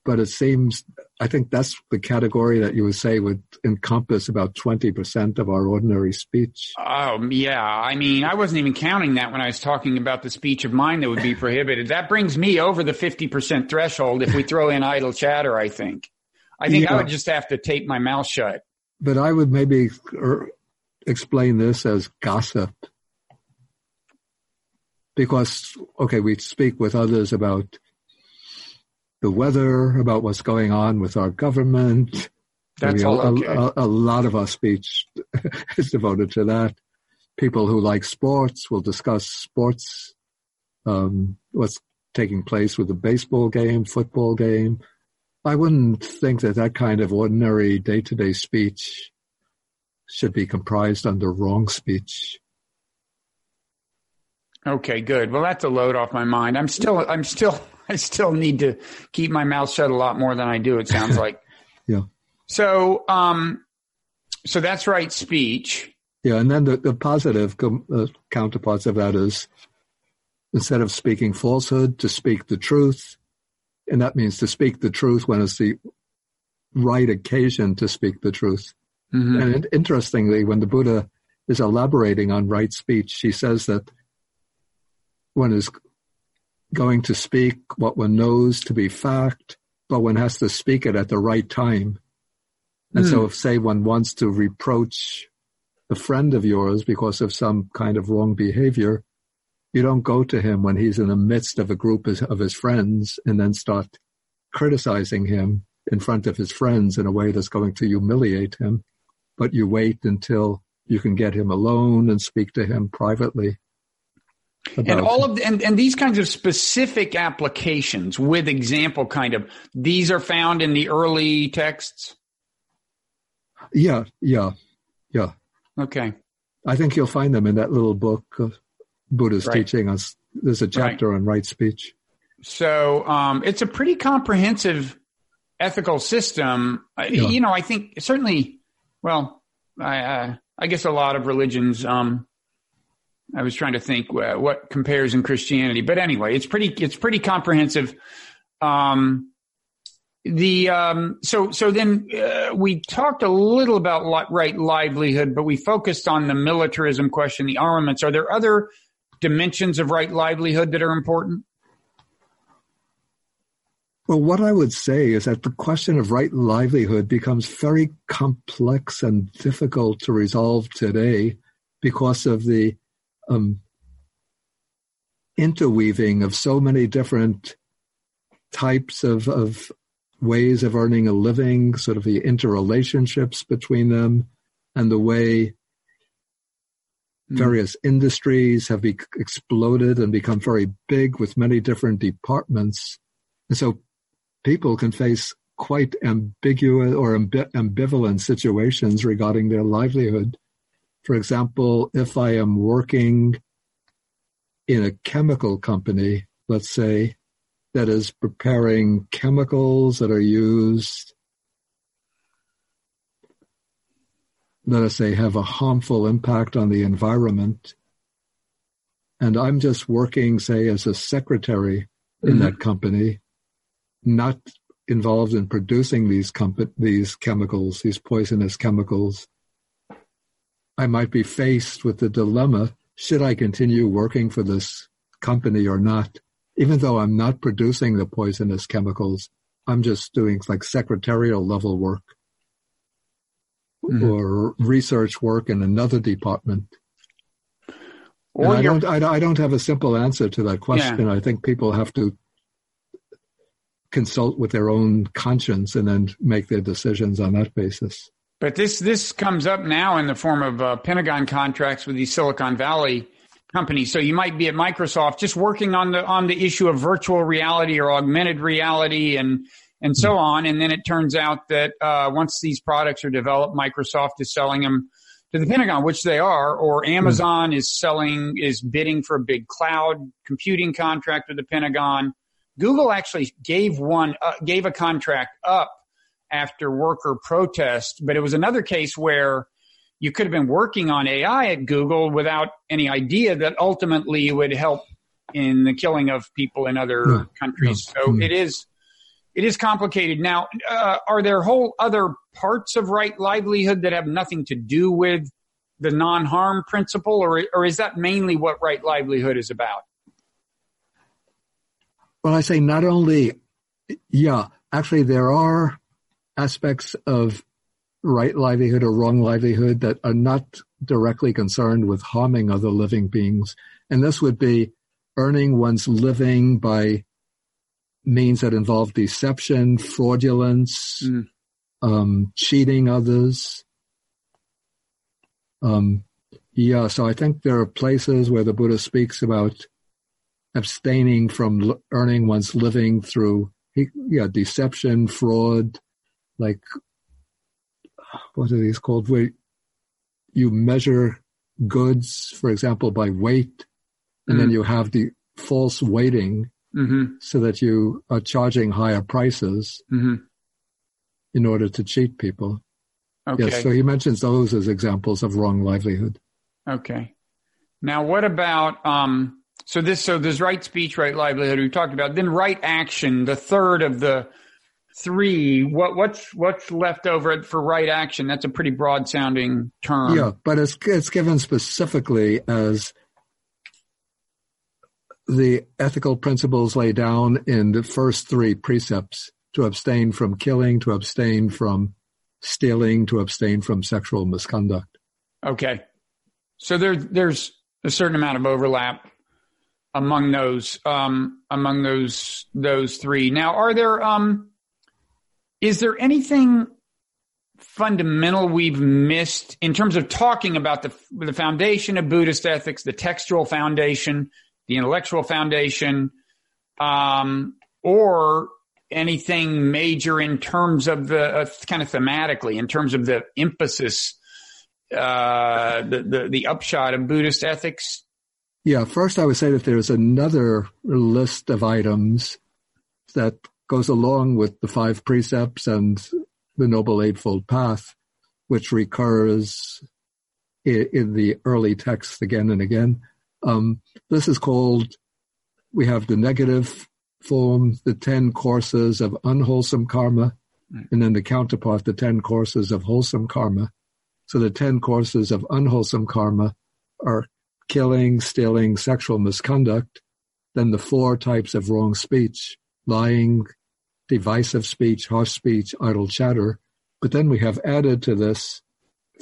But it seems, I think that's the category that you would say would encompass about 20% of our ordinary speech. Oh, yeah. I mean, I wasn't even counting that when I was talking about the speech of mine that would be [laughs] prohibited. That brings me over the 50% threshold if we throw in idle chatter, I think. I think I would just have to tape my mouth shut. But I would maybe er, explain this as gossip. Because, okay, we speak with others about the weather, about what's going on with our government. That's all a, okay. a, a lot of our speech [laughs] is devoted to that. People who like sports will discuss sports, um, what's taking place with the baseball game, football game. I wouldn't think that that kind of ordinary day-to-day speech should be comprised under wrong speech. Okay, good. Well, that's a load off my mind. I'm still, I'm still, [laughs] I still need to keep my mouth shut a lot more than I do. It sounds like. [laughs] Yeah. So, um, so that's right speech. Yeah, and then the, the positive com- uh, counterparts of that is instead of speaking falsehood, to speak the truth. And that means to speak the truth when it's the right occasion to speak the truth. Mhm. And interestingly, when the Buddha is elaborating on right speech, he says that one is going to speak what one knows to be fact, but one has to speak it at the right time. And so hmm. if say one wants to reproach a friend of yours because of some kind of wrong behavior, you don't go to him when he's in the midst of a group of of his friends and then start criticizing him in front of his friends in a way that's going to humiliate him. But you wait until you can get him alone and speak to him privately. And all of the, and, and these kinds of specific applications with example kind of these are found in the early texts. yeah, yeah, yeah. Okay. I think you'll find them in that little book, uh, Buddha's Right. teaching us. There's a chapter on right speech. So um, it's a pretty comprehensive ethical system. Yeah. You know, I think certainly. Well, I uh, I guess a lot of religions. Um, I was trying to think uh, what compares in Christianity, but anyway, it's pretty it's pretty comprehensive. Um, the um, so so then uh, we talked a little about li- right livelihood, but we focused on the militarism question, the armaments. Are there other dimensions of right livelihood that are important? Well, what I would say is that the question of right livelihood becomes very complex and difficult to resolve today because of the um, interweaving of so many different types of, of ways of earning a living, sort of the interrelationships between them, and the way hmm. various industries have be- exploded and become very big with many different departments. And so people can face quite ambiguous or ambi- ambivalent situations regarding their livelihood. For example, if I am working in a chemical company, let's say, that is preparing chemicals that are used, let us say, have a harmful impact on the environment. And I'm just working, say, as a secretary in mm-hmm. that company, not involved in producing these comp- these chemicals, these poisonous chemicals. I might be faced with the dilemma: should I continue working for this company or not? even though I'm not producing the poisonous chemicals, I'm just doing like secretarial level work mm-hmm. or research work in another department. Or I don't, I, I, don't have a simple answer to that question. Yeah. I think people have to consult with their own conscience and then make their decisions on that basis. But this this comes up now in the form of uh, Pentagon contracts with these Silicon Valley companies. So you might be at Microsoft just working on the on the issue of virtual reality or augmented reality and and so on. And then it turns out that uh, once these products are developed, Microsoft is selling them to the Pentagon, which they are, or Amazon mm. is selling is bidding for a big cloud computing contract with the Pentagon. Google actually gave one uh, gave a contract up after worker protest, but it was another case where you could have been working on AI at Google without any idea that ultimately it would help in the killing of people in other yeah, countries. Yeah. So it is it is complicated. Now, uh, are there whole other parts of right livelihood that have nothing to do with the non-harm principle, or or is that mainly what right livelihood is about? Well, I say not only, yeah, actually there are aspects of right livelihood or wrong livelihood that are not directly concerned with harming other living beings. And this would be earning one's living by means that involve deception, fraudulence, mm. um, cheating others. Um, yeah, so I think there are places where the Buddha speaks about abstaining from earning one's living through yeah deception, fraud, like what are these called? Where you measure goods, for example, by weight, and mm then you have the false weighting mm-hmm. so that you are charging higher prices mm-hmm. in order to cheat people. Okay. Yes, so he mentions those as examples of wrong livelihood. Okay. Now, what about um, so this? So there's right speech, right livelihood. We talked about then right action, the third of the three, what what's what's left over for right action? That's a pretty broad sounding term. Yeah, but it's it's given specifically as the ethical principles laid down in the first three precepts to abstain from killing, to abstain from stealing, to abstain from sexual misconduct. Okay. So there, there's a certain amount of overlap among those, um, among those, those three. Now, are there, um, is there anything fundamental we've missed in terms of talking about the, the foundation of Buddhist ethics, the textual foundation, the intellectual foundation, um, or anything major in terms of the uh, kind of thematically, in terms of the emphasis, uh, the, the, the upshot of Buddhist ethics? Yeah, first I would say that there's another list of items that goes along with the five precepts and the Noble Eightfold Path, which recurs in, in the early texts again and again. Um, this is called, we have the negative form the 10 courses of unwholesome karma, and then the counterpart, the 10 courses of wholesome karma. So the 10 courses of unwholesome karma are killing, stealing, sexual misconduct. Then the four types of wrong speech, lying, divisive speech, harsh speech, idle chatter. But then we have added to this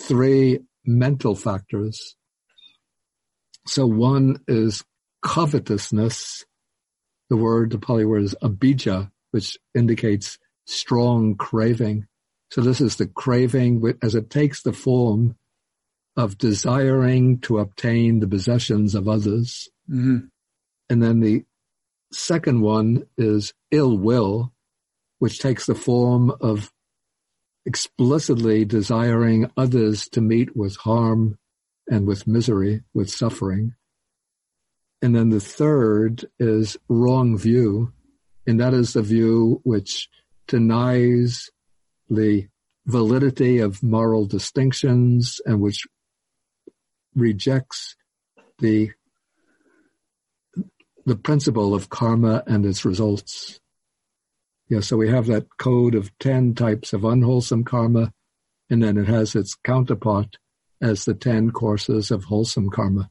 three mental factors. So one is covetousness. The word, the Pali word is abhijjha, which indicates strong craving. So this is the craving as it takes the form of desiring to obtain the possessions of others. Mm-hmm. And then the second one is ill will, which takes the form of explicitly desiring others to meet with harm and with misery, with suffering. And then the third is wrong view, and that is the view which denies the validity of moral distinctions and which rejects the the principle of karma and its results. Yeah, so we have that code of 10 types of unwholesome karma, and then it has its counterpart as the 10 courses of wholesome karma.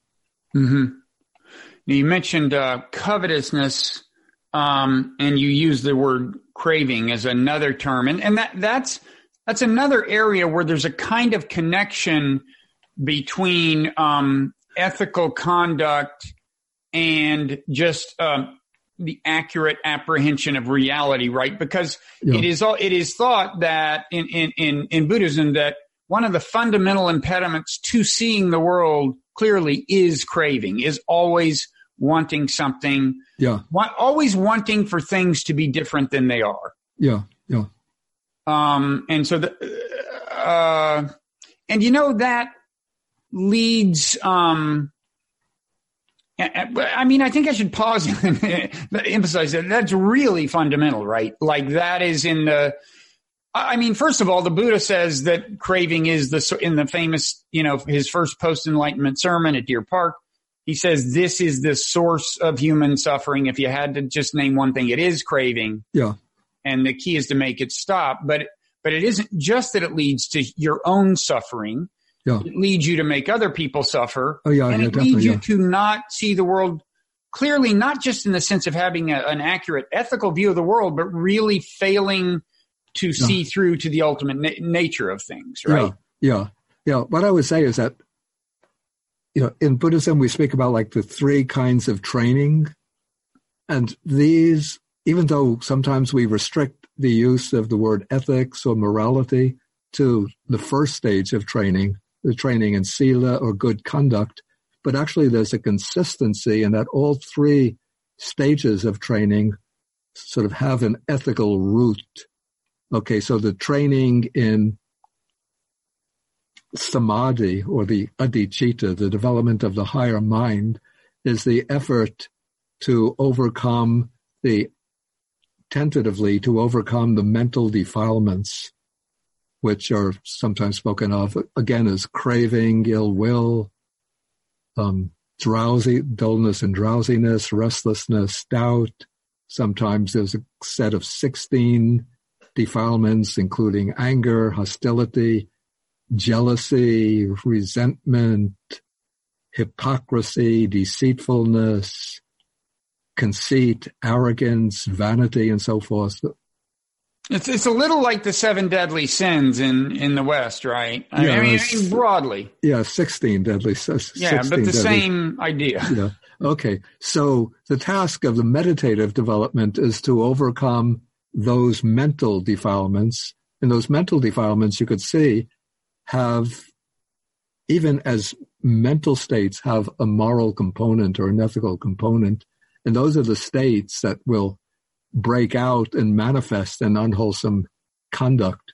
Mm-hmm. You mentioned uh, covetousness, um, and you use the word craving as another term, and, and that that's that's another area where there's a kind of connection between um, ethical conduct and just um, the accurate apprehension of reality, right? Because yeah. it is all, it is thought that in, in, in, in Buddhism that one of the fundamental impediments to seeing the world clearly is craving, is always wanting something. Yeah. Want, always wanting for things to be different than they are. Yeah. Yeah. Um, and so the, uh, and you know that leads, um, Uh, I mean, I think I should pause [laughs] and uh, emphasize that that's really fundamental, right? Like that is in the, I mean, first of all, the Buddha says that craving is the, in the famous, you know, his first post enlightenment sermon at Deer Park. He says this is the source of human suffering. If you had to just name one thing, it is craving. Yeah. And the key is to make it stop. But, but it isn't just that it leads to your own suffering yeah. It leads you to make other people suffer. Oh, yeah, and yeah, it leads you yeah. to not see the world clearly, not just in the sense of having a, an accurate ethical view of the world, but really failing to see through to the ultimate na- nature of things, right? Yeah, yeah, yeah. What I would say is that, you know, in Buddhism, we speak about like the three kinds of training. And these, even though sometimes we restrict the use of the word ethics or morality to the first stage of training, the training in sila or good conduct, but actually there's a consistency in that all three stages of training sort of have an ethical root. Okay, so the training in samadhi or the adhicitta, the development of the higher mind, is the effort to overcome the tentatively to overcome the mental defilements which are sometimes spoken of again as craving, ill will, um, drowsy, dullness and drowsiness, restlessness, doubt. Sometimes there's a set of 16 defilements, including anger, hostility, jealousy, resentment, hypocrisy, deceitfulness, conceit, arrogance, vanity, and so forth. It's it's a little like the seven deadly sins in in the West, right? I yeah, mean, I mean broadly. Yeah, sixteen deadly. 16 yeah, but the deadly. same idea. [laughs] Yeah. Okay. So the task of the meditative development is to overcome those mental defilements, and those mental defilements you could see have even as mental states have a moral component or an ethical component, and those are the states that will break out and manifest an unwholesome conduct.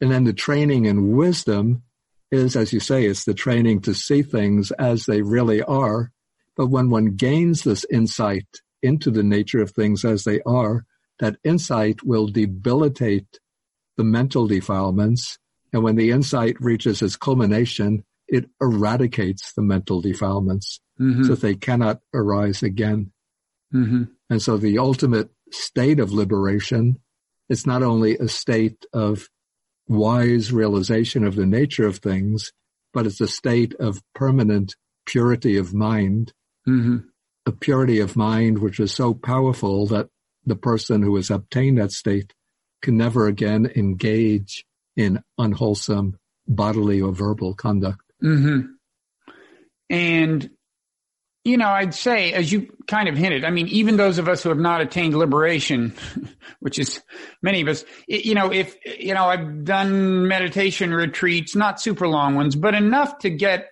And then the training in wisdom is, as you say, it's the training to see things as they really are. But when one gains this insight into the nature of things as they are, that insight will debilitate the mental defilements. And when the insight reaches its culmination, it eradicates the mental defilements mm-hmm. so they cannot arise again. Mm-hmm. And so the ultimate state of liberation. It's not only a state of wise realization of the nature of things, but it's a state of permanent purity of mind. Mm-hmm. A purity of mind which is so powerful that the person who has obtained that state can never again engage in unwholesome bodily or verbal conduct. Mm-hmm. And, you know, I'd say, as you kind of hinted, I mean, even those of us who have not attained liberation, [laughs] which is many of us, you know, if, you know, I've done meditation retreats, not super long ones, but enough to get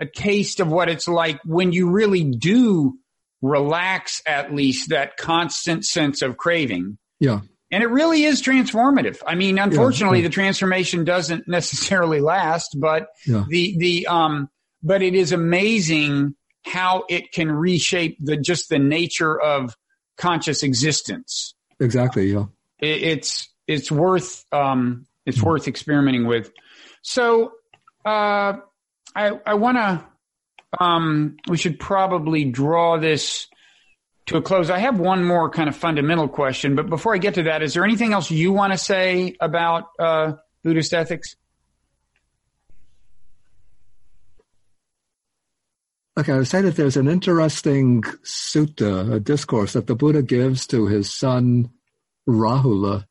a taste of what it's like when you really do relax at least that constant sense of craving. Yeah. And it really is transformative. I mean, unfortunately, yeah, the transformation doesn't necessarily last, but yeah. the, the, um, but it is amazing how it can reshape the, just the nature of conscious existence. Exactly. Yeah. It, it's, it's worth, um, it's mm-hmm. worth experimenting with. So, uh, I, I want to, um, we should probably draw this to a close. I have one more kind of fundamental question, but before I get to that, is there anything else you want to say about uh, Buddhist ethics? Okay, I would say that there's an interesting sutta, a discourse that the Buddha gives to his son Rahula,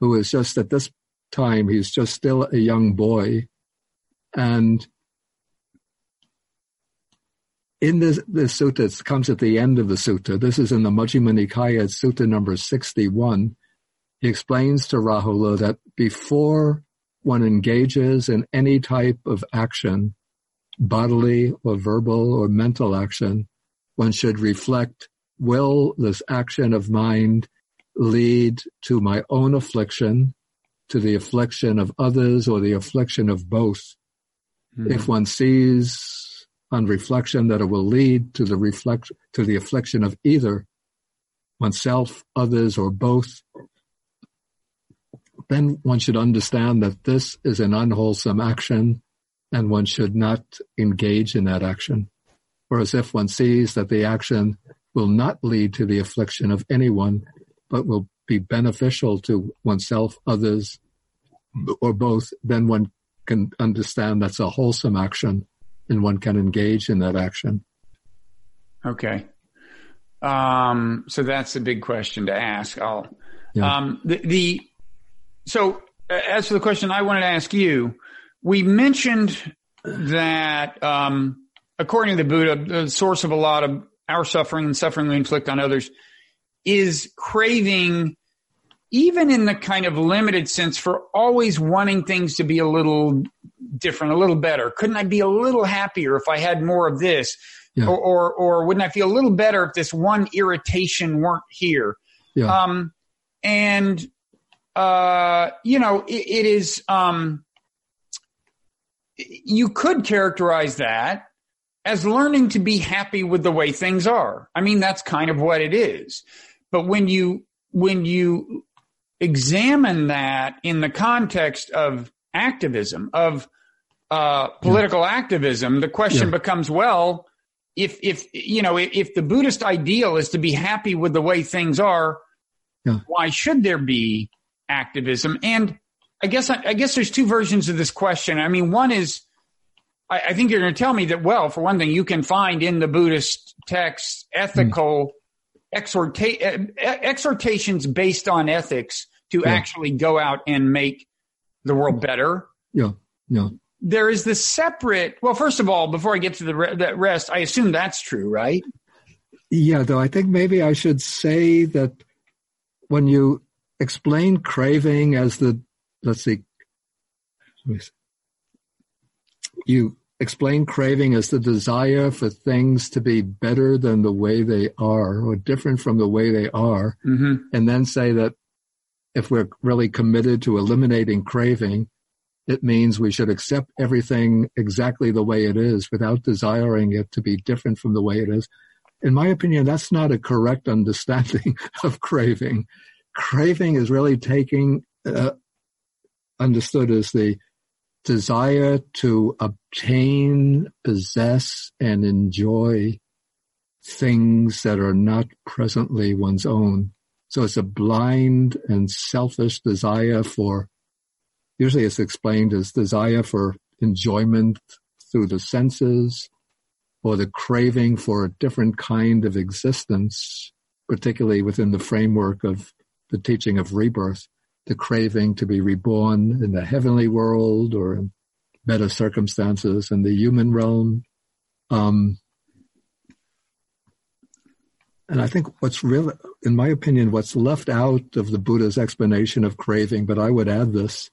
who is just at this time, he's just still a young boy. And in this, this sutta, it comes at the end of the sutta. This is in the Majjhima Nikaya, sutta number 61. He explains to Rahula that before one engages in any type of action, bodily or verbal or mental action, one should reflect, will this action of mind lead to my own affliction, to the affliction of others or the affliction of both? Mm-hmm. If one sees on reflection that it will lead to the reflect to the affliction of either oneself, others, or both, then one should understand that this is an unwholesome action and one should not engage in that action. Whereas if one sees that the action will not lead to the affliction of anyone, but will be beneficial to oneself, others, or both, then one can understand that's a wholesome action and one can engage in that action. Okay. Um, so that's a big question to ask. I'll, yeah. um, the, the, so as for the question I wanted to ask you, we mentioned that, um, according to the Buddha, the source of a lot of our suffering and suffering we inflict on others is craving even in the kind of limited sense for always wanting things to be a little different, a little better. Couldn't I be a little happier if I had more of this? Yeah. Or, or, or, wouldn't I feel a little better if this one irritation weren't here? Yeah. Um, and, uh, you know, it, it is, um, you could characterize that as learning to be happy with the way things are. I mean, that's kind of what it is. But when you, when you examine that in the context of activism, of uh, political yeah. activism, the question yeah. becomes, well, if if you know if the Buddhist ideal is to be happy with the way things are, yeah. why should there be activism? And I guess I guess there's two versions of this question. I mean, one is I, I think you're going to tell me that well, for one thing, you can find in the Buddhist texts ethical mm. exhorta- exhortations based on ethics to actually go out and make the world better. Yeah, yeah there is the separate. Well, first of all, before I get to the re- that rest, I assume that's true, right? Yeah, though I think maybe I should say that when you explain craving as the let's see, you explain craving as the desire for things to be better than the way they are or different from the way they are, mm-hmm. and then say that if we're really committed to eliminating craving, it means we should accept everything exactly the way it is without desiring it to be different from the way it is. In my opinion, that's not a correct understanding [laughs] of craving. Craving is really taking, uh, understood as the desire to obtain, possess, and enjoy things that are not presently one's own. So it's a blind and selfish desire for, usually it's explained as desire for enjoyment through the senses or the craving for a different kind of existence, particularly within the framework of the teaching of rebirth, the craving to be reborn in the heavenly world or in better circumstances in the human realm. Um, and I think what's really, in my opinion, what's left out of the Buddha's explanation of craving, but I would add this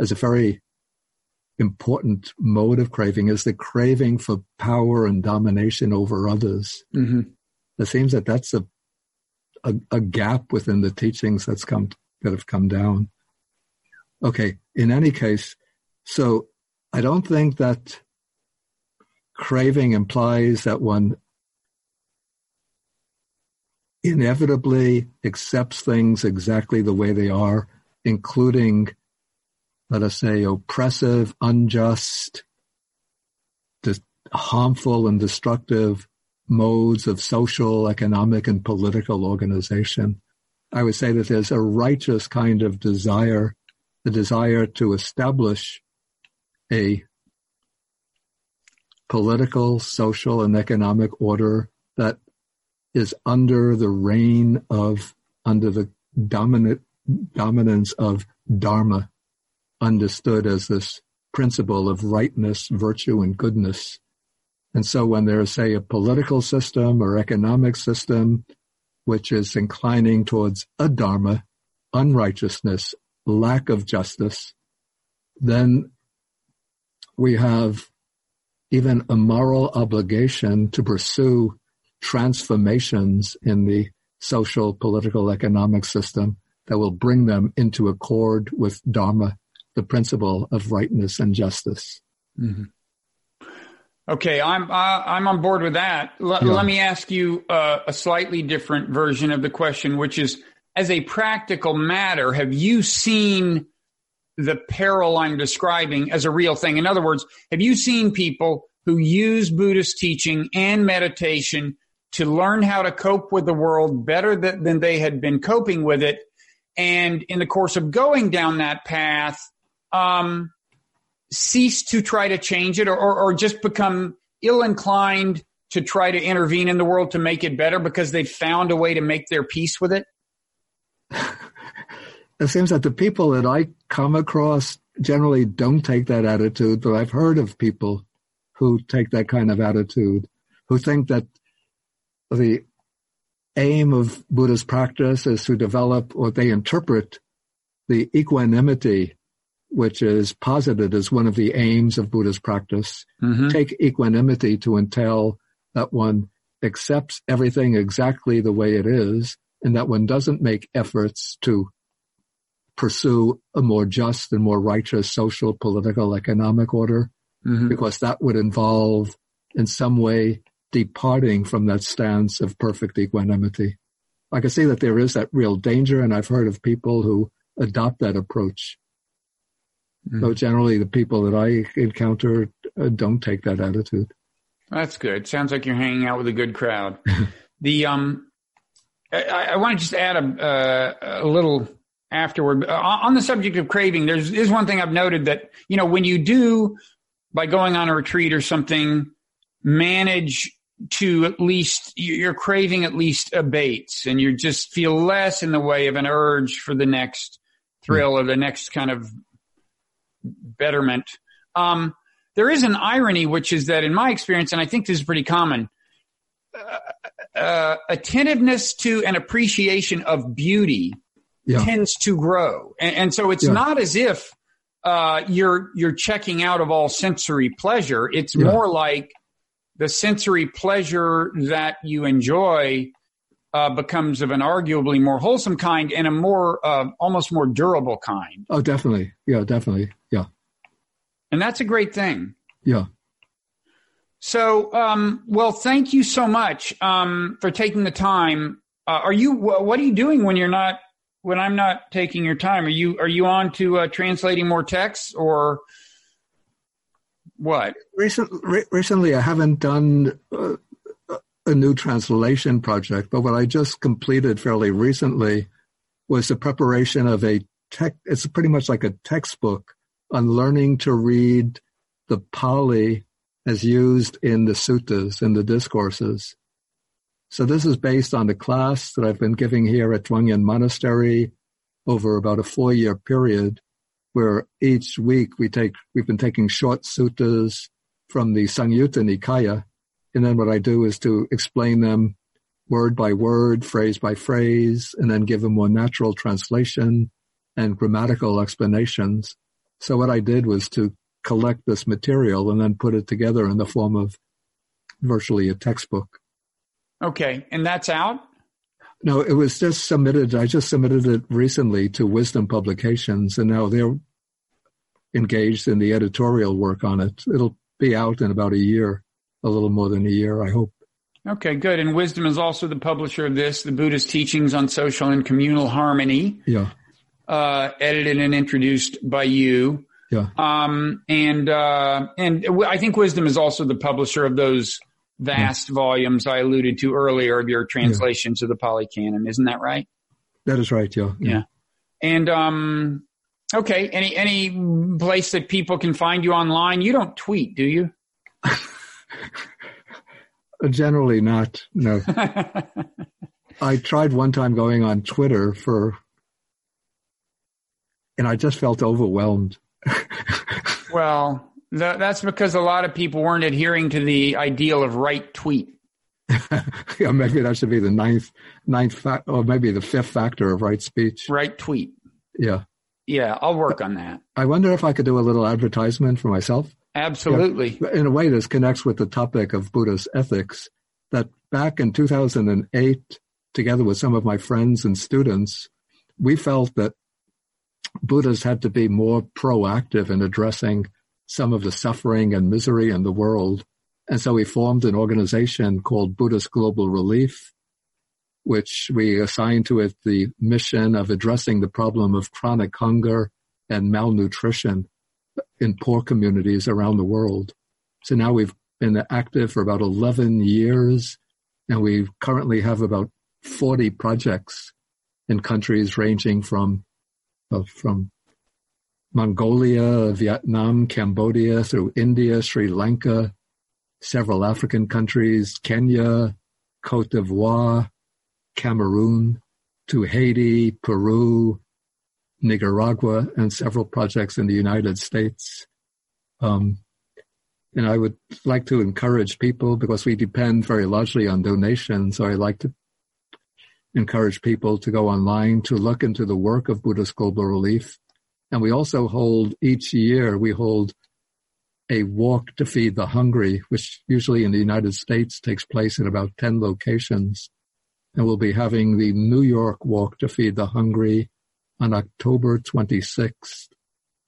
as a very important mode of craving is the craving for power and domination over others. Mm-hmm. It seems that that's a, a, a gap within the teachings that's come that have come down. Okay. In any case, so I don't think that craving implies that one inevitably accepts things exactly the way they are, including, let us say, oppressive, unjust, harmful and destructive modes of social, economic, and political organization. I would say that there's a righteous kind of desire, the desire to establish a political, social, and economic order that is under the reign of, under the dominant dominance of Dharma, understood as this principle of rightness, virtue, and goodness. And so when there's, say, a political system or economic system which is inclining towards adharma, unrighteousness, lack of justice, then we have even a moral obligation to pursue transformations in the social, political, economic system that will bring them into accord with Dharma, the principle of rightness and justice. Mm-hmm. Okay, I'm uh, I'm on board with that. L- yeah. Let me ask you uh, a slightly different version of the question, which is, as a practical matter, have you seen the peril I'm describing as a real thing? In other words, have you seen people who use Buddhist teaching and meditation to learn how to cope with the world better than, than they had been coping with it. And in the course of going down that path, um, cease to try to change it or, or, or just become ill inclined to try to intervene in the world to make it better because they've found a way to make their peace with it? [laughs] it seems that the people that I come across generally don't take that attitude, but I've heard of people who take that kind of attitude, who think that the aim of Buddha's practice is to develop what they interpret the equanimity, which is posited as one of the aims of Buddha's practice. Mm-hmm. Take equanimity to entail that one accepts everything exactly the way it is and that one doesn't make efforts to pursue a more just and more righteous social, political, economic order, mm-hmm. because that would involve in some way departing from that stance of perfect equanimity. I can see that there is that real danger, and I've heard of people who adopt that approach. Mm. So generally, the people that I encounter uh, don't take that attitude. That's good. Sounds like you're hanging out with a good crowd. [laughs] the um, I, I, want to just add a, uh, a little afterword uh, on the subject of craving. There's is one thing I've noted that you know when you do by going on a retreat or something manage to at least your craving at least abates and you just feel less in the way of an urge for the next thrill mm. or the next kind of betterment. Um, there is an irony, which is that in my experience, and I think this is pretty common, uh, uh, attentiveness to and appreciation of beauty yeah. tends to grow. And, and so it's yeah. not as if uh, you're you're checking out of all sensory pleasure. It's yeah. more like the sensory pleasure that you enjoy uh, becomes of an arguably more wholesome kind and a more uh, almost more durable kind. Oh, definitely. Yeah, definitely. Yeah. And that's a great thing. Yeah. So, um, well, thank you so much um, for taking the time. Uh, are you? What are you doing when you're not? When I'm not taking your time, are you? Are you on to uh, translating more texts or? What? Recent, re- recently, I haven't done uh, a new translation project, but what I just completed fairly recently was the preparation of a tech. It's pretty much like a textbook on learning to read the Pali as used in the suttas and the discourses. So this is based on the class that I've been giving here at Chuang Yen Monastery over about a four year period where each week we take, we've been taking short suttas from the Samyutta Nikaya. And then what I do is to explain them word by word, phrase by phrase, and then give a more natural translation and grammatical explanations. So what I did was to collect this material and then put it together in the form of virtually a textbook. Okay. And that's out? No, it was just submitted. I just submitted it recently to Wisdom Publications and now they're engaged in the editorial work on it. It'll be out in about a year, a little more than a year, I hope. Okay, good. And Wisdom is also the publisher of this, the Buddhist Teachings on Social and Communal Harmony. Yeah. Uh, edited and introduced by you. Yeah. Um, and, uh, and I think Wisdom is also the publisher of those vast yeah. volumes I alluded to earlier of your translations yeah. of the Pali Canon. Isn't that right? That is right. Yeah. Yeah. yeah. And, um, okay. Any, any place that people can find you online? You don't tweet, do you? Uh, generally not. No. [laughs] I tried one time going on Twitter for, and I just felt overwhelmed. [laughs] well, th- that's because a lot of people weren't adhering to the ideal of right tweet. [laughs] yeah, maybe that should be the ninth, ninth fa- or maybe the fifth factor of right speech. Right tweet. Yeah. Yeah, I'll work on that. I wonder if I could do a little advertisement for myself. Absolutely. Yeah. In a way, this connects with the topic of Buddhist ethics. That back in 2008, together with some of my friends and students, we felt that Buddhas had to be more proactive in addressing some of the suffering and misery in the world. And so we formed an organization called Buddhist Global Relief, which we assigned to it the mission of addressing the problem of chronic hunger and malnutrition in poor communities around the world. So now we've been active for about 11 years and we currently have about 40 projects in countries ranging from uh, from Mongolia, Vietnam, Cambodia, through India, Sri Lanka, several African countries, Kenya, Cote d'Ivoire, Cameroon, to Haiti, Peru, Nicaragua, and several projects in the United States. Um, and I would like to encourage people because we depend very largely on donations. So I like to encourage people to go online to look into the work of Buddhist Global Relief. And we also hold each year, we hold a walk to feed the hungry, which usually in the United States takes place in about 10 locations. And we'll be having the New York walk to feed the hungry on October 26th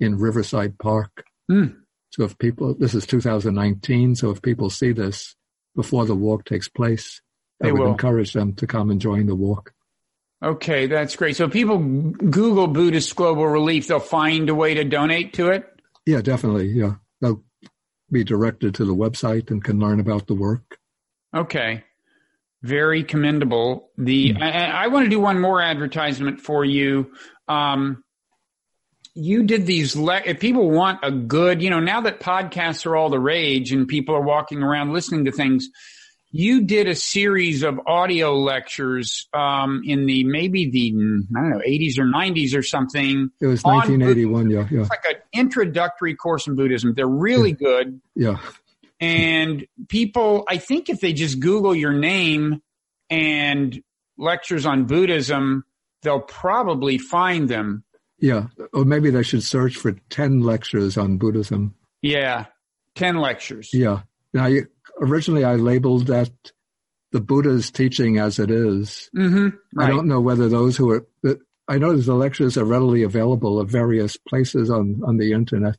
in Riverside Park. Mm. So if people, this is 2019, so if people see this before the walk takes place, they I would will. encourage them to come and join the walk. Okay, that's great. So people Google Buddhist Global Relief, they'll find a way to donate to it? Yeah, definitely. Yeah. They'll be directed to the website and can learn about the work. Okay. Very commendable. The mm. I, I, want to do one more advertisement for you. Um, you did these le- if people want a good you know now that podcasts are all the rage and people are walking around listening to things you did a series of audio lectures um, in the maybe the I don't know 80s or 90s or something. It was 1981. Yeah, yeah. It's like an introductory course in Buddhism. They're really yeah. good. Yeah. And people, I think if they just Google your name and lectures on Buddhism, they'll probably find them. Yeah. Or maybe they should search for 10 lectures on Buddhism. Yeah. 10 lectures. Yeah. Now, originally I labeled that the Buddha's teaching as it is. Mm-hmm, right. I don't know whether those who are, I know the lectures are readily available at various places on, on the internet.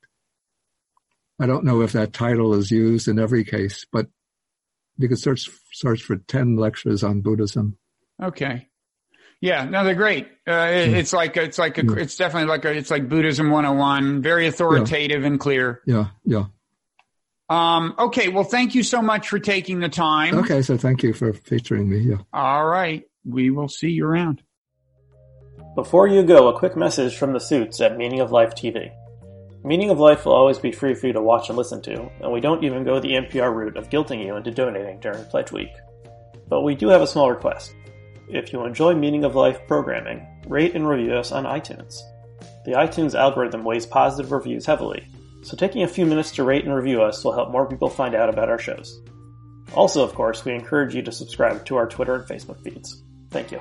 I don't know if that title is used in every case, but you could search, search for 10 lectures on Buddhism. Okay. Yeah, no, they're great. Uh, it. It's like, it's like, a, yeah. it's definitely like a, it's like Buddhism 101, very authoritative yeah. and clear. Yeah. Yeah. Um, okay. Well, thank you so much for taking the time. Okay. So thank you for featuring me. Yeah. All right. We will see you around. Before you go, a quick message from the suits at Meaning of Life TV. Meaning of Life will always be free for you to watch and listen to, and we don't even go the NPR route of guilting you into donating during Pledge Week. But we do have a small request. If you enjoy Meaning of Life programming, rate and review us on iTunes. The iTunes algorithm weighs positive reviews heavily, so taking a few minutes to rate and review us will help more people find out about our shows. Also, of course, we encourage you to subscribe to our Twitter and Facebook feeds. Thank you.